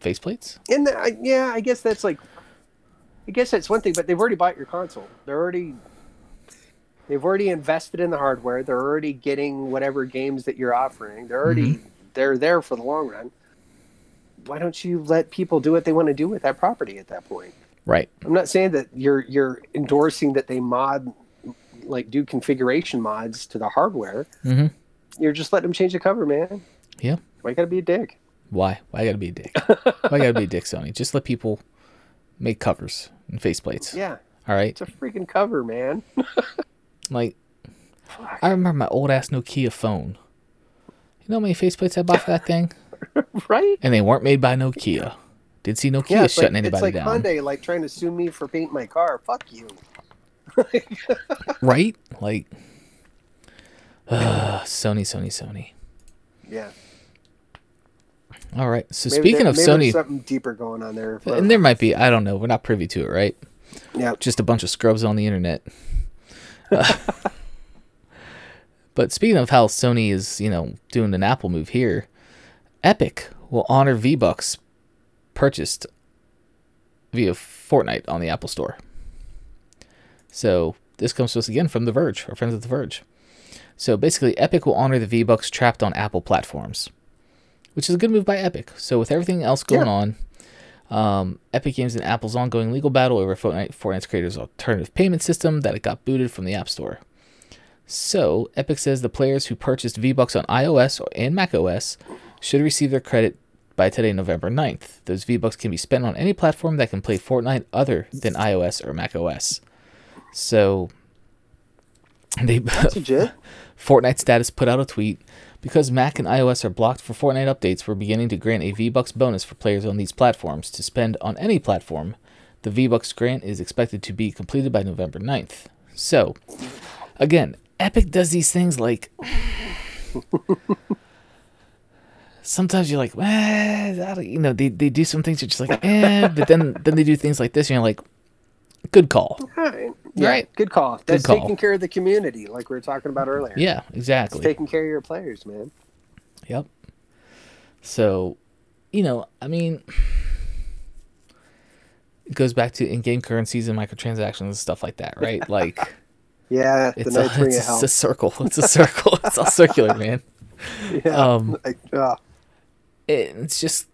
faceplates? And the, I, yeah, I guess that's like, I guess that's one thing. But they've already bought your console. They're already, they've already invested in the hardware. They're already getting whatever games that you're offering. They're already they're there for the long run. Why don't you let people do what they want to do with that property at that point? Right. I'm not saying that you're you're endorsing that they mod, like do configuration mods to the hardware. Mm-hmm. You're just letting them change the cover, man. Yeah. Why you gotta be a dick? Why? Why gotta be a dick? (laughs) Why gotta be a dick, Sony? Just let people make covers and faceplates. Yeah, All right. it's a freaking cover, man. (laughs) Like, I remember my old ass Nokia phone. You know how many faceplates I bought for that thing? (laughs) right? And they weren't made by Nokia. Did see Nokia Yeah, it's shutting like, it's anybody like down. Hyundai like trying to sue me for painting my car. Fuck you. Right? (laughs) Like, uh, (sighs) Sony, Sony, Sony. Yeah. All right. So Maybe speaking there- of Sony, there's something deeper going on there. and there might be, I don't know. We're not privy to it, right? yeah. just a bunch of scrubs on the internet. Uh, (laughs) but speaking of how Sony is, you know, doing an Apple move here, Epic will honor V Bucks purchased via Fortnite on the Apple Store. So this comes to us again from The Verge, our friends at The Verge. So basically, Epic will honor the V Bucks trapped on Apple platforms, which is a good move by Epic. So with everything else going Yeah. on, um, Epic Games and Apple's ongoing legal battle over Fortnite, Fortnite's creators' alternative payment system that it got booted from the App Store. So, Epic says the players who purchased V-Bucks on iOS and macOS should receive their credit by today, November 9th. Those V-Bucks can be spent on any platform that can play Fortnite other than iOS or macOS. So, they (laughs) Fortnite status put out a tweet. Because Mac and iOS are blocked for Fortnite updates, we're beginning to grant a V-Bucks bonus for players on these platforms to spend on any platform. The V-Bucks grant is expected to be completed by November 9th. So, again, Epic does these things like (laughs) sometimes you're like, eh, you know, they, they do some things you're just like, eh, but then (laughs) then they do things like this, and you're like, good call. All right. Yeah, Right. Good call. That's call. taking care of the community, like we were talking about earlier. Yeah, It's exactly. taking care of your players, man. Yep. So, you know, I mean, (sighs) it goes back to in-game currencies and microtransactions and stuff like that, right? Like, (laughs) Yeah, the it's a, it's, it's a circle. It's a (laughs) circle. it's all circular, man. yeah. um, like, uh, It, it's just,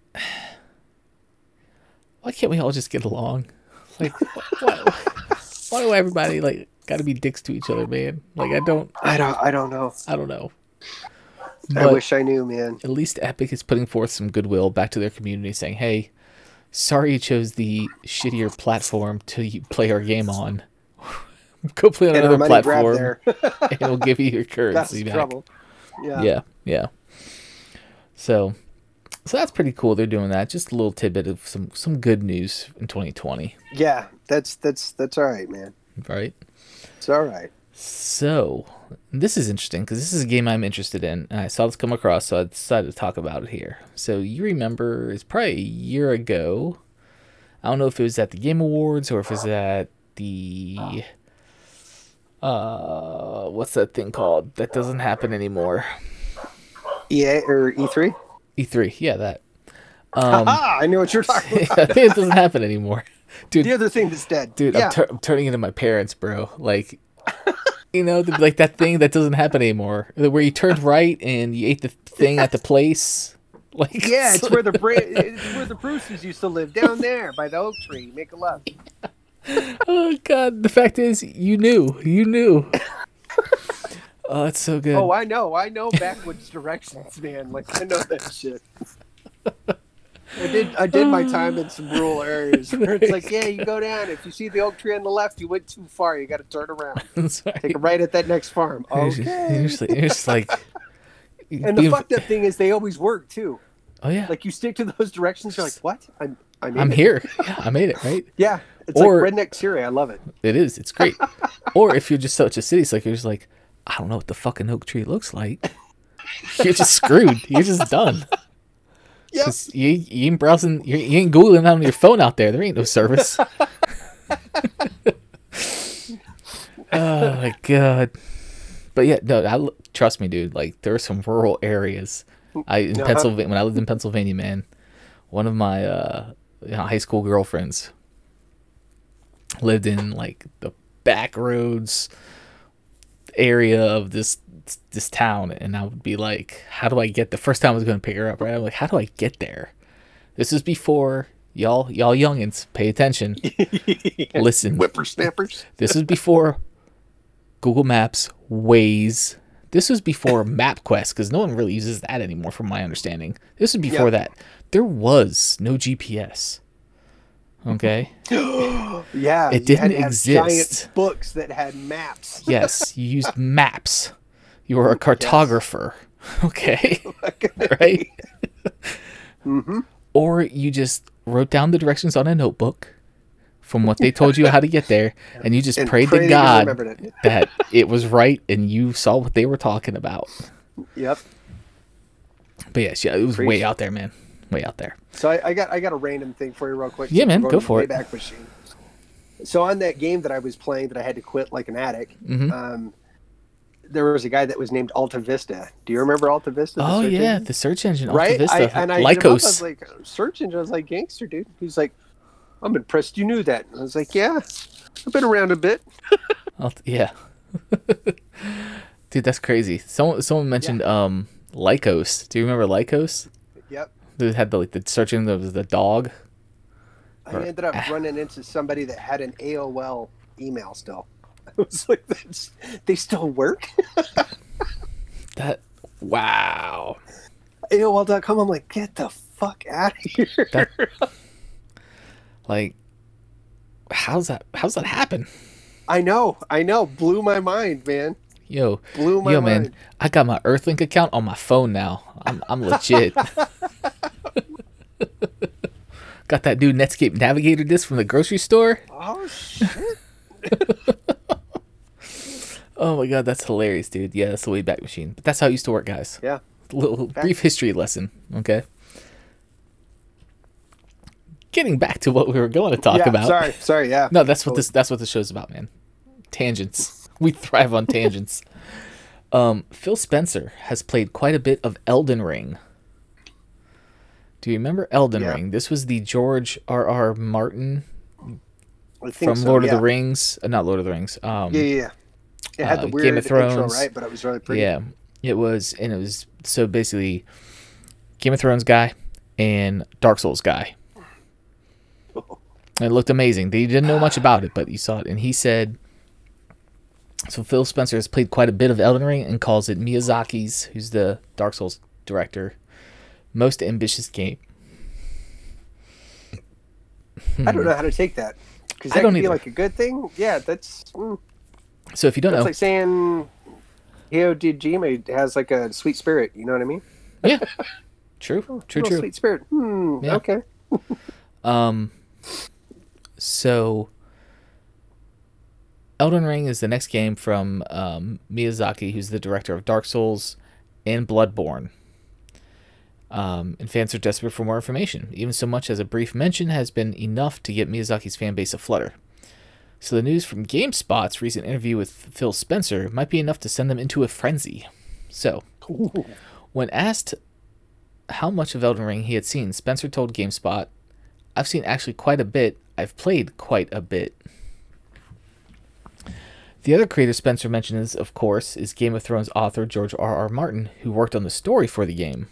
why can't we all just get along? Like, why, why do everybody like got to be dicks to each other, man? Like, I don't, I don't. I don't know. I don't know. I wish I knew, man. at least Epic is putting forth some goodwill back to their community, saying, "Hey, sorry you chose the shittier platform to play our game on. (laughs) Go play on And another platform, (laughs) and we'll give you your (laughs) That's currency the back." trouble. Yeah. Yeah, yeah. So, so that's pretty cool. They're doing that. Just a little tidbit of some some good news in 2020, Yeah. That's that's that's all right, man. right? It's all right. So, this is interesting because this is a game I'm interested in, and I saw this come across, so I decided to talk about it here. So, you remember it's probably a year ago. I don't know if it was at the Game Awards or if it was at the uh, what's that thing called? That doesn't happen anymore. EA or E E3. E3, yeah, that. Um, ah, (laughs) I knew what you're talking (laughs) about. It doesn't happen anymore, (laughs) dude. The other thing that's dead. Dude, yeah. I'm, tur- I'm turning into my parents, bro. Like, you know, the, like that thing that doesn't happen anymore, where you turned right and you ate the thing at the place. Like, yeah, it's where the Bra- it's where the Bruces used to live down there by the oak tree. Make a left. oh god. The fact is, you knew, you knew. Oh, it's so good. Oh, I know. I know backwards (laughs) directions, man. Like I know that shit. I did. I did my time in some rural areas (laughs) where it's like, yeah, you go down. If you see the oak tree on the left, you went too far. You got to turn around. (laughs) Take a right at that next farm. Okay. you're just like, you're just like And the fucked up thing is, they always work too. oh yeah, Like you stick to those directions, you're like, what? I'm. I it. here. Yeah, I made it right. Yeah, it's Or- like redneck Siri. I love it. It is. It's great. or if you're just such a city slicker, you're just like, I don't know what the fucking oak tree looks like. You're just screwed. You're just done. (laughs) 'Cause You, you ain't browsing, you, you ain't googling on your phone out there. There ain't no service. (laughs) (laughs) oh my god. But yeah, no, I, trust me, dude. Like there are some rural areas. I in Uh-huh. Pennsylvania when I lived in Pennsylvania, man. One of my uh, you know, high school girlfriends lived in like the back roads area of this this town and I would be like, how do I get the first time I was going to pick her up, right? I'm like, how do I get there? This is before y'all y'all youngins pay attention. (laughs) Listen. Whippersnappers. This is before Google Maps, Waze. This was before MapQuest because no one really uses that anymore, from my understanding. This was before Yeah. that. There was no GPS. Okay. (gasps) Yeah, It didn't exist. Giant books that had maps. (laughs) yes, you used (laughs) maps. You were a cartographer. (laughs) Okay. right? Mm-hmm. Or you just wrote down the directions on a notebook from what they told you how to get there, and you just And prayed pray to God it. that it was right and you saw what they were talking about. Yep. But yes, yeah, it was way out there, man. Way out there. So I, I got I got a random thing for you real quick. Yeah, man, go for it. Wayback Machine. So on that game that I was playing that I had to quit like an addict, Mhm. um, there was a guy that was named Alta Vista. Do you remember Alta Vista? Oh yeah, engine? the search engine, Alta right. Vista, I, and I him up, I was like, search engine. I was like, gangster, dude. He's like, I'm impressed you knew that. I was like, yeah, I've been around a bit. (laughs) Yeah, (laughs) dude, that's crazy. Someone someone mentioned um Lycos. Do you remember Lycos? They had the like the search engine was the dog. I Or- ended up ah. running into somebody that had an AOL email still. (laughs) I was like, they still work? (laughs) That wow. AOL.com. I'm like, get the fuck out of here. That- Like, how's that? How's that happen? I know, I know. Blew my mind, man. Yo, Blew my yo, mind. man, I got my Earthlink account on my phone now. I'm I'm legit. (laughs) got that new Netscape Navigator disc from the grocery store. Oh shit! (laughs) Oh my god, that's hilarious, dude. Yeah, that's the Wayback Machine. But that's how it used to work, guys. Yeah. little brief history lesson. Okay. Getting back to what we were going to talk yeah, about. Sorry, sorry, yeah. (laughs) No, that's what this that's what the show's about, man. Tangents. (laughs) We thrive on tangents. Um, Phil Spencer has played quite a bit of Elden Ring. Do you remember Elden Yeah. Ring? This was the George R. R. Martin I think from so, Lord yeah. of the Rings. Uh, not Lord of the Rings. Um, Yeah, yeah, yeah. It had uh, the Game of Thrones. intro, right? But it was really pretty. Yeah, it was, and it was so basically Game of Thrones guy and Dark Souls guy. And (laughs) it looked amazing. They didn't know much about it, but you saw it, and he said. So Phil Spencer has played quite a bit of Elden Ring and calls it Miyazaki's, who's the Dark Souls director, most ambitious game. I don't know how to take that because I that don't could be like a good thing. Yeah, that's mm, So if you don't that's know, like saying Hideo Kojima has like a sweet spirit. You know what I mean? yeah, true, true, true. Sweet spirit. Hmm. Yeah. Okay. Um, so Elden Ring is the next game from um, Miyazaki, who's the director of Dark Souls and Bloodborne. Um, and fans are desperate for more information. Even so much as a brief mention has been enough to get Miyazaki's fan base aflutter. So the news from GameSpot's recent interview with Phil Spencer might be enough to send them into a frenzy. So, when asked how much of Elden Ring he had seen, Spencer told GameSpot, I've seen actually quite a bit. I've played quite a bit. The other creator Spencer mentions, of course, is Game of Thrones author George R. R. Martin, who worked on the story for the game.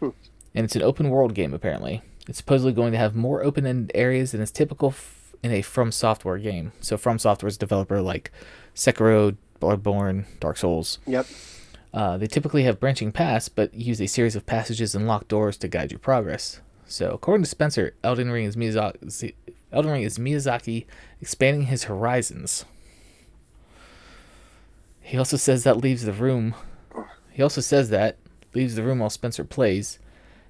And it's an open world game, apparently. It's supposedly going to have more open ended areas than is typical f- in a From Software game. So, From Software's developer like Sekiro, Bloodborne, Dark Souls. Yep. Uh, they typically have branching paths, but use a series of passages and locked doors to guide your progress. So, according to Spencer, Elden Ring is Miyazaki, Elden Ring is Miyazaki expanding his horizons. He also says that leaves the room. He also says that leaves the room while Spencer plays,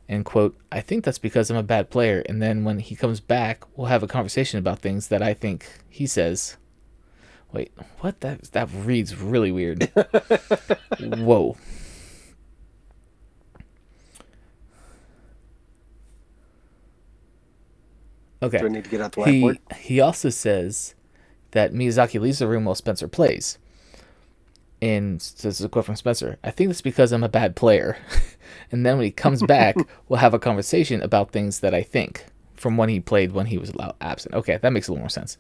and quote, "I think that's because I'm a bad player." And then when he comes back, we'll have a conversation about things that I think he says. Wait, what? That that reads really weird. (laughs) Whoa. Okay. Do I need to get out the He whiteboard? he also says that Miyazaki leaves the room while Spencer plays. And this is a quote from Spencer. I think that's because I'm a bad player. (laughs) and then when he comes (laughs) back, we'll have a conversation about things that I think from when he played when he was absent. Okay, that makes a little more sense.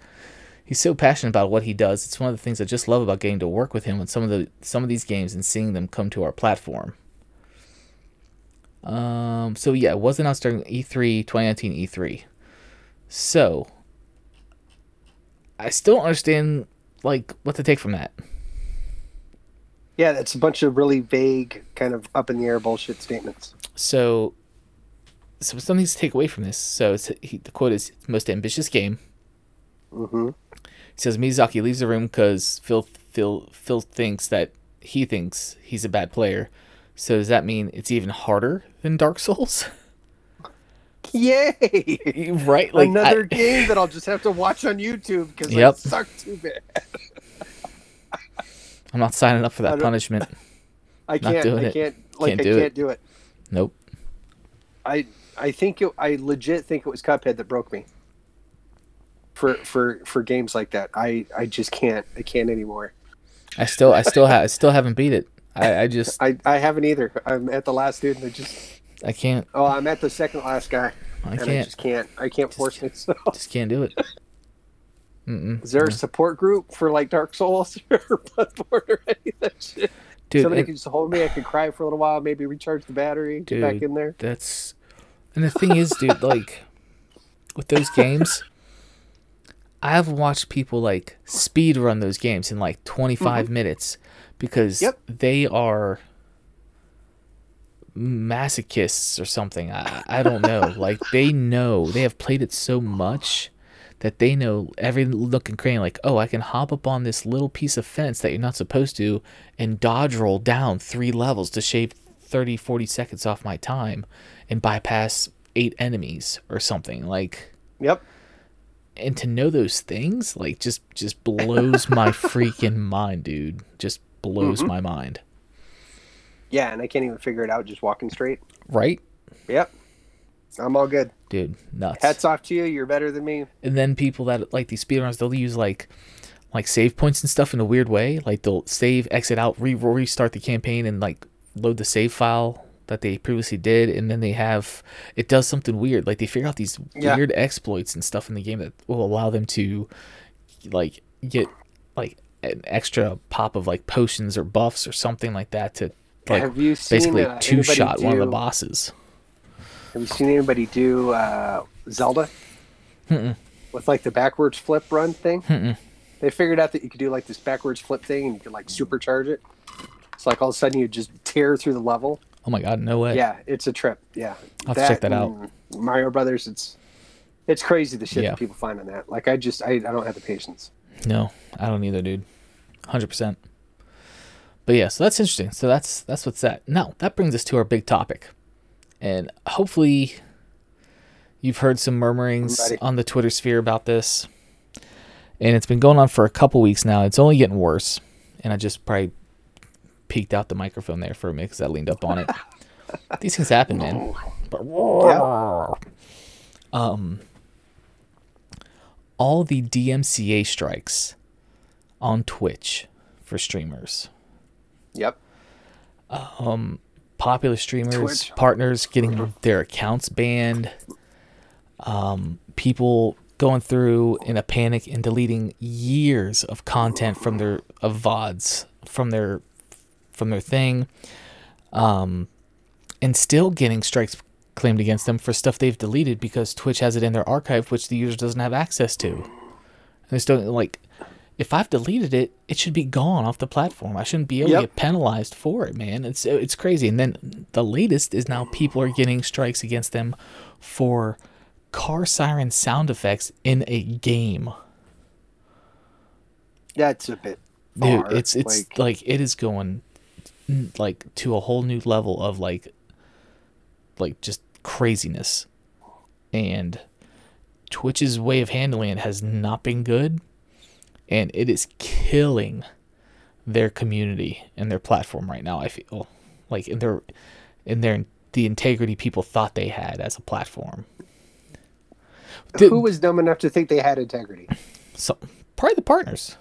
He's so passionate about what he does. It's one of the things I just love about getting to work with him on some of the some of these games and seeing them come to our platform. Um. So yeah, it was announced during E E3 2019 E3. So I still don't understand like what to take from that. Yeah, it's a bunch of really vague, kind of up in the air bullshit statements. So, so some things to take away from this. So it's, he, the quote is most ambitious game. hmm He says Miyazaki leaves the room because Phil Phil Phil thinks that he thinks he's a bad player. So does that mean it's even harder than Dark Souls? (laughs) Yay! right? Like Another I- game that I'll just have to watch on YouTube because Yep. it sucked too bad. (laughs) I'm not signing up for that don't- punishment. (laughs) I can't. I can't. Like Can't I do can't do it. Nope. I I think it, I legit think it was Cuphead that broke me. For for for games like that, I I just can't. I can't anymore. I still I still have I still haven't beat it. I, I just I I haven't either. I'm at the last dude, and I just I can't oh, I'm at the second last guy, I and I can't just can't. I can't force myself. just can't do it. (laughs) Mm-mm. Is there a support group for like Dark Souls (laughs) or Bloodborne or any of that shit? Dude, Somebody it- can just hold me. I can cry for a little while, maybe recharge the battery, get back in there. That's and the thing is, dude, like with those games, I've watched people like speed run those games in like 25 mm-hmm. minutes because Yep. they are masochists or something. I, I don't know. like they know they have played it so much that they know every nook and cranny. Like, oh, I can hop up on this little piece of fence that you're not supposed to and dodge roll down three levels to shave 30, 40 seconds off my time and bypass eight enemies or something. Like, Yep. and to know those things, like, just just blows my (laughs) freaking mind, dude. Just blows mm-hmm. my mind. Yeah, and I can't even figure it out just walking straight. right? Yep. I'm all good. Dude, nuts. Hats off to you. You're better than me. and then people that like these speedruns, they'll use like like save points and stuff in a weird way. Like they'll save, exit out, re- restart the campaign, and like load the save file that they previously did, and then they have it does something weird. Like they figure out these Yeah. weird exploits and stuff in the game that will allow them to like get like an extra pop of like potions or buffs or something like that to like Have you seen, basically uh, two shot anybody one of the bosses. Have you seen anybody do uh, Zelda with like the backwards flip run thing? Mm-mm. They figured out that you could do like this backwards flip thing and you could like supercharge it. It's like all of a sudden you just tear through the level. Oh my god, no way! Yeah, it's a trip. Yeah, I'll have to check that out. Mario Brothers, it's it's crazy the shit Yeah. that people find on that. Like I just I, I don't have the patience. No, I don't either, dude. Hundred percent. But yeah, so that's interesting. So that's that's what's that. Now that brings us to our big topic, and hopefully, you've heard some murmurings on the Twitter sphere about this, and it's been going on for a couple weeks now. It's only getting worse, and I just probably peeked out the microphone there for a minute because I leaned up on it. (laughs) These things happen, man. Um, all the DMCA strikes on Twitch for streamers. Yep. Popular streamers, Twitch. partners getting their accounts banned. Um, people going through in a panic and deleting years of content from their of VODs from their from their thing. Um, and still getting strikes claimed against them for stuff they've deleted because Twitch has it in their archive, which the user doesn't have access to. And they still like, if I've deleted it, it should be gone off the platform. I shouldn't be able Yep. to get penalized for it, man. It's it's crazy. And then the latest is now people are getting strikes against them for car siren sound effects in a game. That's a bit Dude, it's it's like, like it is going like to a whole new level of like like just craziness. And Twitch's way of handling it has not been good and it is killing their community and their platform right now, I feel. Like in their in their the integrity people thought they had as a platform. Who was dumb enough to think they had integrity? so probably the partners.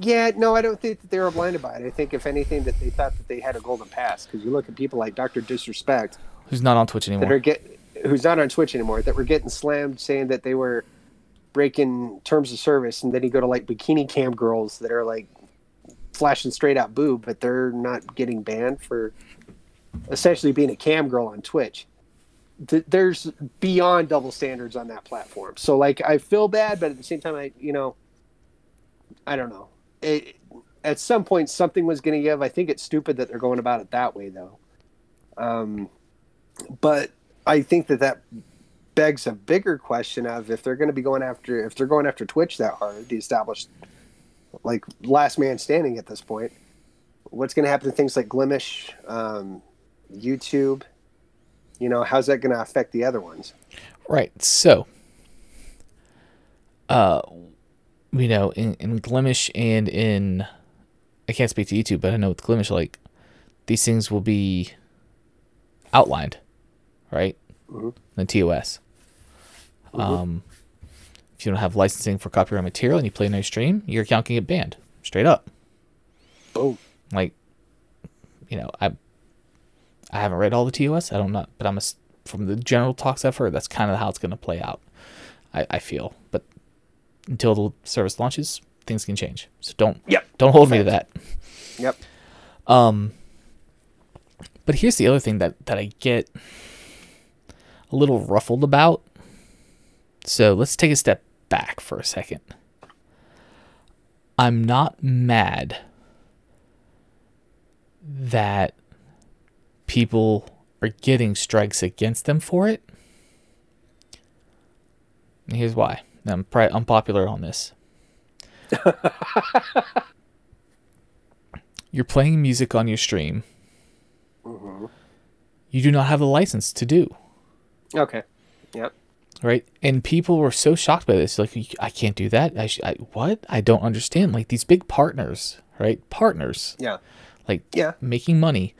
Yeah, no, I don't think that they were blinded by it. I think, if anything, that they thought that they had a golden pass. Because you look at people like Doctor Disrespect Who's not on Twitch anymore, that are get who's not on Twitch anymore, that were getting slammed saying that they were breaking terms of service, and then you go to like bikini cam girls that are like flashing straight out boob, but they're not getting banned for essentially being a cam girl on Twitch. Th- There's beyond double standards on that platform. So like, I feel bad, but at the same time, I you know, I don't know. It, at some point, something was going to give. I think it's stupid that they're going about it that way, though. Um, but I think that that begs a bigger question of if they're going to be going after if they're going after Twitch that hard, the established like last man standing at this point. What's going to happen to things like Glimesh, um, YouTube? You know, how's that going to affect the other ones? Right. So, uh, you know, in, in Glimesh and in, I can't speak to YouTube, but I know with Glimesh, like, these things will be outlined, right? Mhm. In TOS. Um, if you don't have licensing for copyright material and you play your stream, your account can get banned straight up. Boom. Like, you know, I, I haven't read all the TOS. I don't know, but I'm a, from the general talks I've heard, that's kind of how it's going to play out. I, I feel, but until the service launches, things can change. So don't Yep. don't hold me to that. Yep. Um, but here's the other thing that that I get a little ruffled about. So let's take a step back for a second. I'm not mad that people are getting strikes against them for it. And here's why. I'm pri- unpopular on this. (laughs) You're playing music on your stream. Mm-hmm. You do not have the license to do, Okay. Yep. Right? And people were so shocked by this. Like, I can't do that. I, sh- I what? I don't understand. Like these big partners, right? Partners Yeah. like Yeah. making money,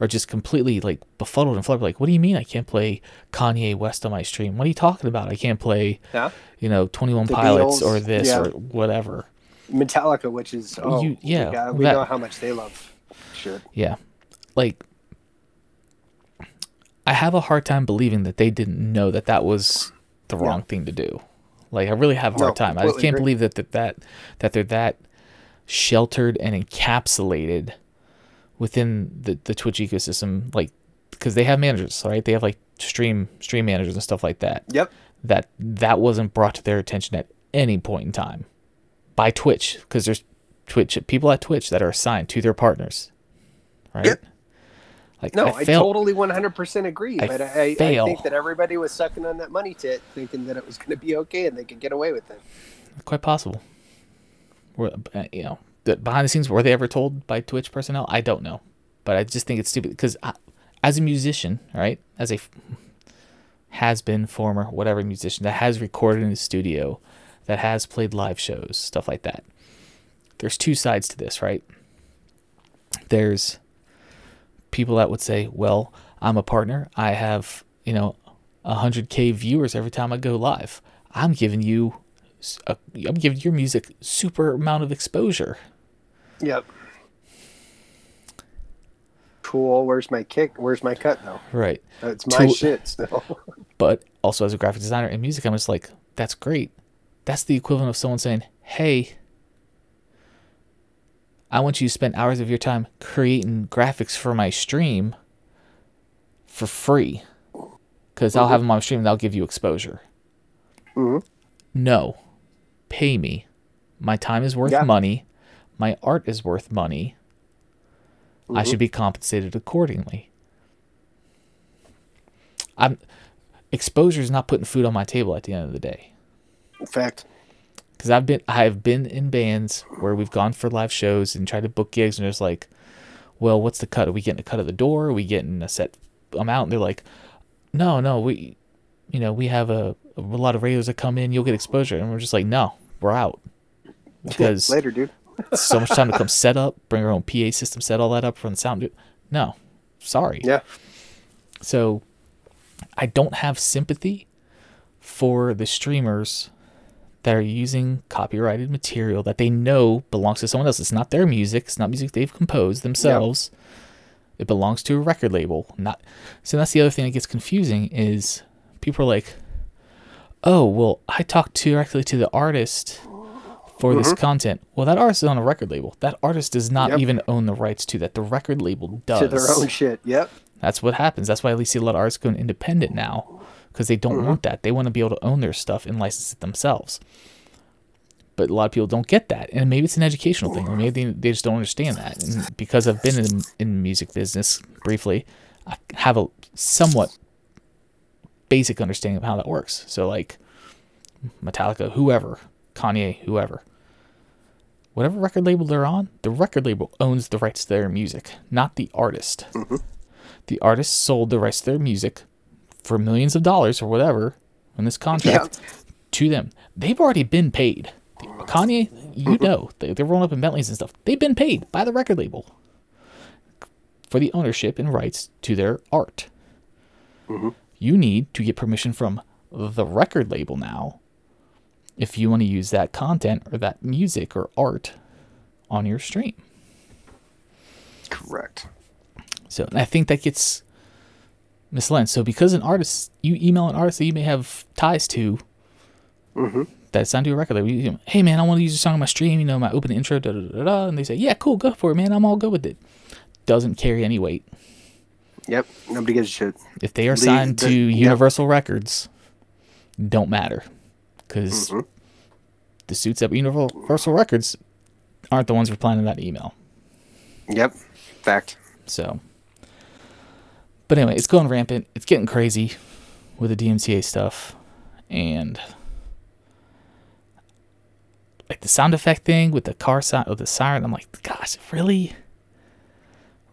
are just completely like befuddled and floored. Like, what do you mean I can't play Kanye West on my stream? What are you talking about? I can't play, Yeah. you know, Twenty One Pilots Beatles, or this yeah. or whatever. Metallica, which is oh You- yeah, yeah, we that- know how much they love Sure. Yeah. Like I have a hard time believing that they didn't know that that was the wrong thing to do. Like I really have a hard No, time. I just can't agree. believe that, that that that they're that sheltered and encapsulated within the the Twitch ecosystem like because they have managers, right? They have like stream stream managers and stuff like that. Yep. That that wasn't brought to their attention at any point in time by Twitch because there's Twitch people at Twitch that are assigned to their partners, right? Yep. Like No, I, I, totally 100% agree. I but I, I think that everybody was sucking on that money tit, thinking that it was going to be okay and they could get away with it. quite possible. Were, uh, you know, behind the scenes were they ever told by Twitch personnel? I don't know, but I just think it's stupid because as a musician, right, as a has been former whatever musician that has recorded in the studio, that has played live shows, stuff like that. There's two sides to this, right? There's people that would say, "Well, I'm a partner. I have, you know, 100k viewers every time I go live. I'm giving you I'm giving your music super amount of exposure." Yep. Cool. Where's my kick? Where's my cut, though? Right. That's my To- shit still. (laughs) But also as a graphic designer and music, I'm just like, that's great. That's the equivalent of someone saying, "Hey, I want you to spend hours of your time creating graphics for my stream for free, because I'll have them on my stream and I'll give you exposure." Mhm. No, pay me. My time is worth Yeah. money. My art is worth money. I Mm-hmm. should be compensated accordingly. I'm exposure is not putting food on my table at the end of the day. In fact, Because I've been I've been in bands where we've gone for live shows and tried to book gigs and it's like, well, what's the cut? Are we getting a cut of the door? Are we getting a set amount? And they're like, no, no, we, you know, we have a, a lot of radios that come in. You'll get exposure, and we're just like, no, we're out (laughs) because later, dude. so much time to come set up, bring our own PA system, set all that up from the sound. dude. No, sorry. Yeah. So I don't have sympathy for the streamers that are using copyrighted material that they know belongs to someone else. It's not their music, it's not music they've composed themselves. It belongs to a record label. Not so that's the other thing that gets confusing is people are like, Oh, well, I talked directly to the artist for this mm-hmm. content. Well, that artist is on a record label. That artist does not Yep. even own the rights to that. The record label does. To their own shit. Yep. That's what happens. That's why at least see a lot of artists going independent now because they don't mm-hmm. want that. They want to be able to own their stuff and license it themselves. But a lot of people don't get that, and maybe it's an educational thing, or maybe they, they just don't understand that. And because I've been in in music business briefly, I have a somewhat basic understanding of how that works. So like Metallica, whoever, Kanye, whoever, whatever record label they're on, the record label owns the rights to their music, not the artist mm-hmm. the artist sold the rights to their music for millions of dollars or whatever in this contract to them. They've already been paid. Kanye, you mm-hmm. know, they, they're rolling up in Bentleys and stuff. They've been paid by the record label for the ownership and rights to their art. Mm-hmm. You need to get permission from the record label now if you want to use that content or that music or art on your stream. Correct. So I think that gets misled. So because an artist, you email an artist that you may have ties to, mm-hmm. that's signed to a record label. Hey man, I want to use your song on my stream. You know, my opening intro, da da da da. And they say, yeah, cool, go for it, man. I'm all good with it. Doesn't carry any weight. Yep. Nobody gives a shit. If they are Leave signed the- to yep. Universal Records, don't matter, because mm-hmm. the suits at Universal Records aren't the ones replying to that email. Yep. Fact. So, but anyway, it's going rampant. It's getting crazy with the DMCA stuff, and like the sound effect thing with the car sound with the siren. I'm like, gosh, really,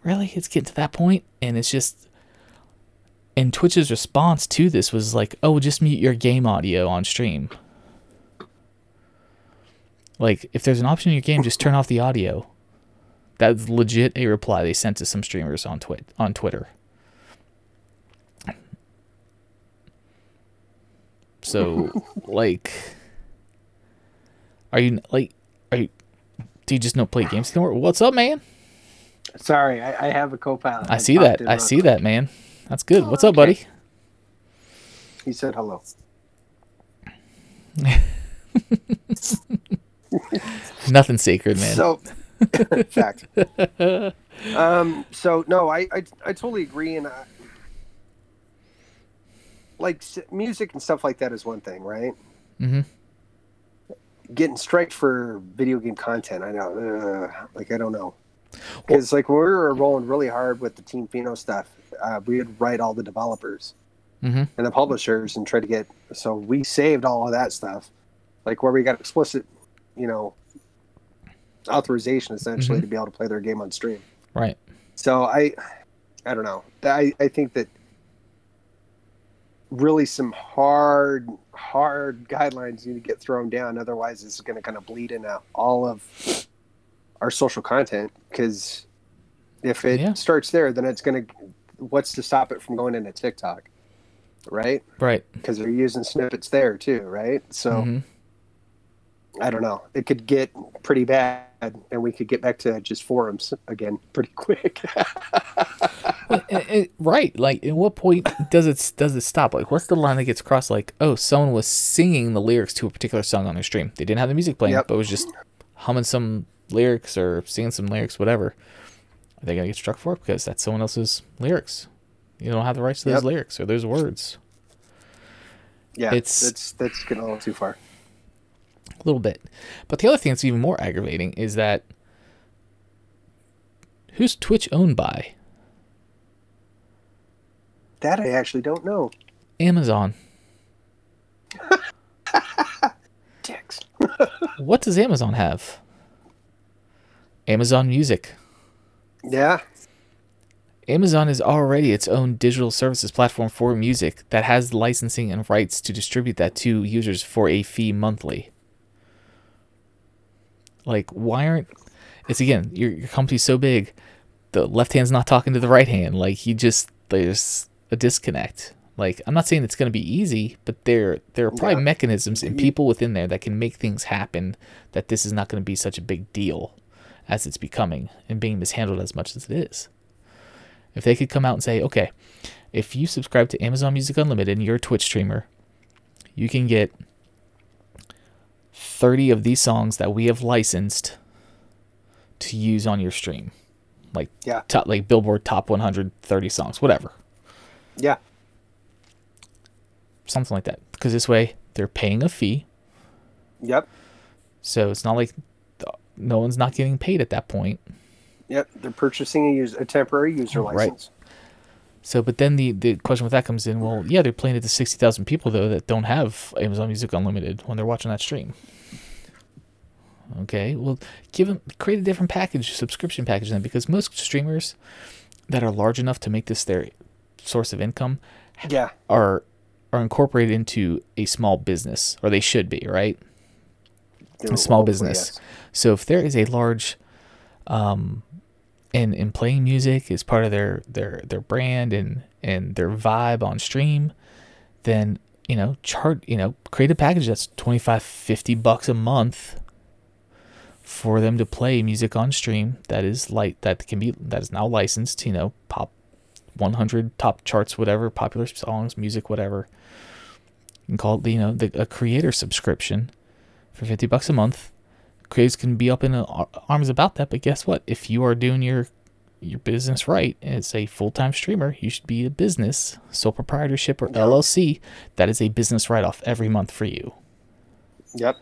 really, it's getting to that point, and it's just. And Twitch's response to this was like, "Oh, just mute your game audio on stream." Like, if there's an option in your game, just turn off the audio. That's legit a reply they sent to some streamers on twit on Twitter. So, like, are you like, are you? Do you just not play games anymore? What's up, man? Sorry, I, I have a co-pilot. I see that. I see that, man. That's good. What's up, buddy? He said hello. (laughs) Nothing sacred, man. So, (laughs) fact. um. So no, I, I I totally agree, and I, like music and stuff like that is one thing, right? Mm-hmm. Getting striked for video game content, I know. Uh, like I don't know, because like when we were rolling really hard with the Team Pheno stuff, uh, we would write all the developers hmm and the publishers and try to get. So we saved all of that stuff, like where we got explicit, you know, authorization essentially Mhm. to be able to play their game on stream. Right. So I, I don't know. I I think that really some hard hard guidelines need to get thrown down. Otherwise, it's going to kind of bleed into all of our social content. Because if it Yeah. starts there, then it's going to. What's to stop it from going into TikTok, right? Right. Because they're using snippets there too, right? So Mhm. I don't know. It could get pretty bad, and we could get back to just forums again pretty quick. (laughs) Well, it- it- right. Like, at what point does it does it stop? Like, what's the line that gets crossed? Like, oh, someone was singing the lyrics to a particular song on their stream. They didn't have the music playing, Yep. but was just humming some lyrics or singing some lyrics, whatever. Are they gonna get struck for it because that's someone else's lyrics? You don't have the rights to those Yep. lyrics or those words. Yeah, It's- that's that's getting a little too far. A little bit. But the other thing that's even more aggravating is that who's Twitch owned by? That I actually don't know. Amazon. (laughs) Dicks. (laughs) What does Amazon have? Amazon Music. Yeah, Amazon is already its own digital services platform for music that has licensing and rights to distribute that to users for a fee monthly. Like, why aren't it's again, your your company's so big, the left hand's not talking to the right hand. Like you just there's a disconnect. Like I'm not saying it's gonna be easy, but there there are probably Yeah. mechanisms and mm-hmm. people within there that can make things happen that this is not gonna be such a big deal as it's becoming and being mishandled as much as it is. If they could come out and say, okay, if you subscribe to Amazon Music Unlimited and you're a Twitch streamer, you can get 30 of these songs that we have licensed to use on your stream. Like Yeah. top, like Billboard top 130 songs, whatever. yeah, Something like that. Because this way they're paying a fee. yep, So it's not like no one's not getting paid at that point. yep. They're purchasing a, use, a temporary user oh, Right. license. So, but then the, the question with that comes in. Well, yeah, they're playing it to sixty thousand people though that don't have Amazon Music Unlimited when they're watching that stream. Okay, well, give them create a different package, subscription package then, because most streamers that are large enough to make this their source of income Yeah, are are incorporated into a small business, or they should be, right? they're- small business. yes. So if there is a large, um, and and playing music is part of their their their brand and and their vibe on stream, then you know chart you know create a package that's 25 50 bucks a month for them to play music on stream that is light that can be that is now licensed you know pop 100 top charts whatever popular songs music whatever. You can call it you know the, a creator subscription for 50 bucks a month. Creators can be up in arms about that but guess what? If you are doing your your business right and it's a full-time streamer you should be a business sole proprietorship or llc that is a business write-off every month for you. Yep.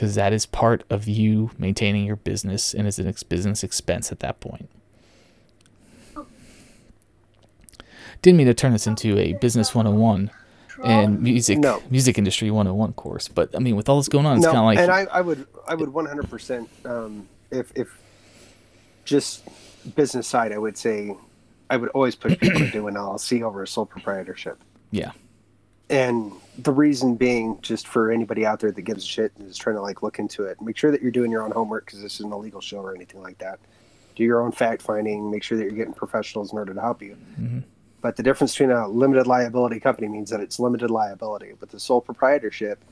Because that is part of you maintaining your business and is an ex- business expense at that point didn't mean to turn this into a business 101 and music No. music industry 101 course but i mean with all this going on it's no, kind of like and I, I would I would 100 percent um, if if just business side I would say I would always push people to do an LLC over a sole proprietorship. yeah and the reason being, just for anybody out there that gives a shit and is trying to like look into it, make sure that you're doing your own homework because this isn't a legal show or anything like that. Do your own fact finding. Make sure that you're getting professionals in order to help you. Mm-hmm. But the difference between a limited liability company means that it's limited liability. With the sole proprietorship,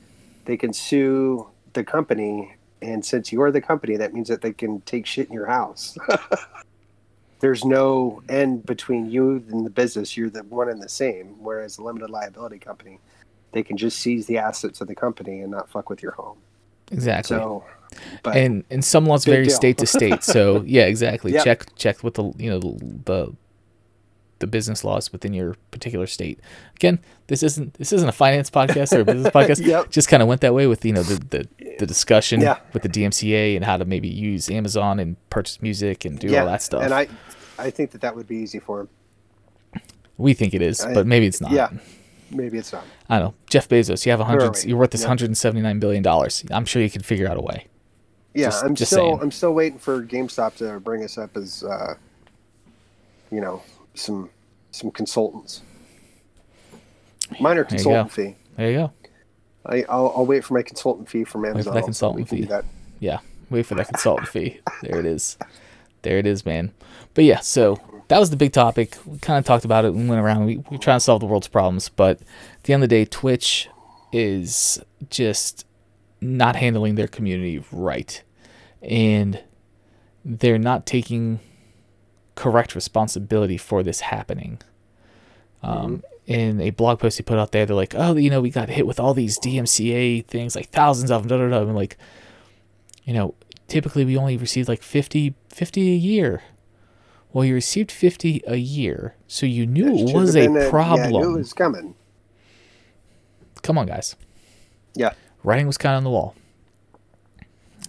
they can sue the company, and since you're the company, that means that they can take shit in your house. (laughs) There's no end between you and the business. You're the one and the same. Whereas a limited liability company, they can just seize the assets of the company and not fuck with your home. Exactly. So, but and and some laws vary deal. state to state. So (laughs) yeah, exactly. Yep. Check check with the you know the the business laws within your particular state. Again, this isn't this isn't a finance podcast or a business (laughs) podcast. Yep. Just kind of went that way with you know the the, the discussion Yeah. with the DMCA and how to maybe use Amazon and purchase music and do yeah, all that stuff. and I, I think that that would be easy for him. we think it is, I- but maybe it's not. Yeah, maybe it's not. I don't know. Jeff Bezos, you have a hundred. You're worth this Yep. hundred and seventy nine billion dollars. I'm sure you can figure out a way. Yeah, Just- I'm just still saying. I'm still waiting for GameStop to bring us up as uh, you know some some consultants. Minor There consultant fee. There you go. I, I'll, I'll wait for my consultant fee from Amazon. Wait for that consultant We can do fee. that. Yeah, wait for that consultant fee. There it is. There it is, man. But yeah, so that was the big topic. We kind of talked about it and went around. We, we trying to solve the world's problems, but at the end of the day, Twitch is just not handling their community right, and they're not taking correct responsibility for this happening. Um, in a blog post he put out there, they're like, "Oh, you know, we got hit with all these DMCA things, like thousands of them." Da, da, da. And like, you know, typically we only receive like 50, 50 a year. Well, you received 50 a year, so you knew it Should've was a been uh, Yeah, I problem. knew it was coming. Come on, guys. Yeah. Writing was kind of on the wall.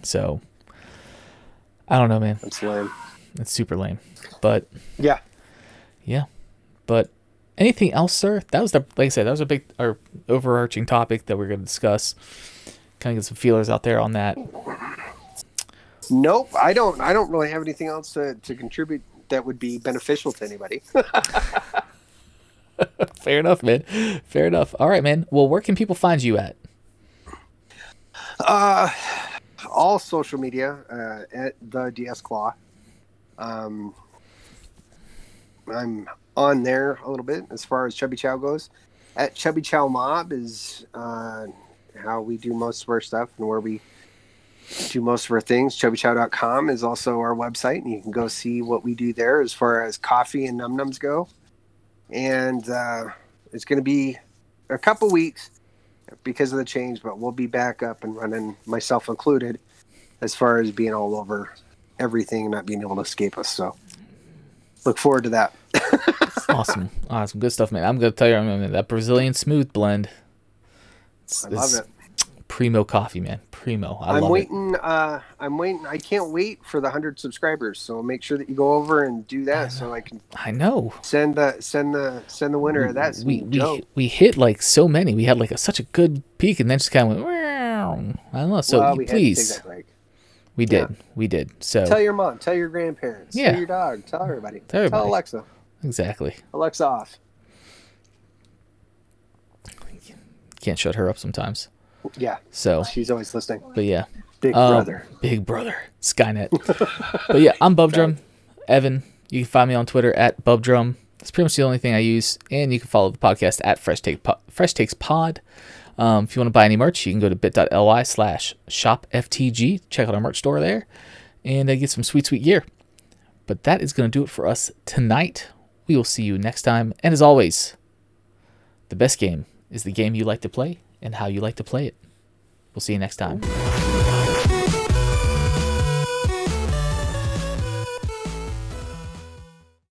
So, I don't know, man. That's lame. It's super lame. But, Yeah. yeah. But anything else, sir? That was the, like I said, that was a big, our overarching topic that we're going to discuss. Kind of get some feelers out there on that. Nope. I don't. I don't really have anything else to, to contribute that would be beneficial to anybody. (laughs) Fair enough, man. Fair enough. All right, man. Well, where can people find you at? Uh, all social media uh, at the DS Claw. Um, I'm on there a little bit as far as Chubby Chow goes. At Chubby Chow Mob is uh, how we do most of our stuff and where we do most of our things. ChubbyChow.com is also our website, and you can go see what we do there as far as coffee and num nums go. And uh, it's going to be a couple weeks because of the change, but we'll be back up and running, myself included, as far as being all over everything and not being able to escape us. So look forward to that. (laughs) Awesome. awesome. Good stuff, man. I'm going to tell you, I mean, that Brazilian smooth blend. It's, I love it. Primo coffee, man. Primo. I it. waiting. Uh, I'm waiting. I can't wait for the hundred subscribers. So make sure that you go over and do that, so I can I know. send the send the send the winner of that. We we, we hit like so many. We had like a, such a good peak, and then just kind of went. "Meow." I don't know. So Well, we had to take please, we did, we did. So Tell your mom. Tell your grandparents. Yeah. Tell your dog. Tell everybody. Tell everybody. Tell Alexa. exactly, Alexa off. can't shut her up sometimes. Yeah, So, she's always listening. but yeah, Big Um, brother. Big Brother, Skynet. but yeah, I'm Bubdrum. Evan, you can find me on Twitter at Bubdrum. That's pretty much the only thing I use. And you can follow the podcast at Fresh, Take po- Fresh Takes Pod. Um, if you want to buy any merch, you can go to bit.ly slash shopftg. Check out our merch store there and uh, get some sweet, sweet gear. But that is going to do it for us tonight. We will see you next time. And as always, the best game is the game you like to play and how you like to play it. We'll see you next time.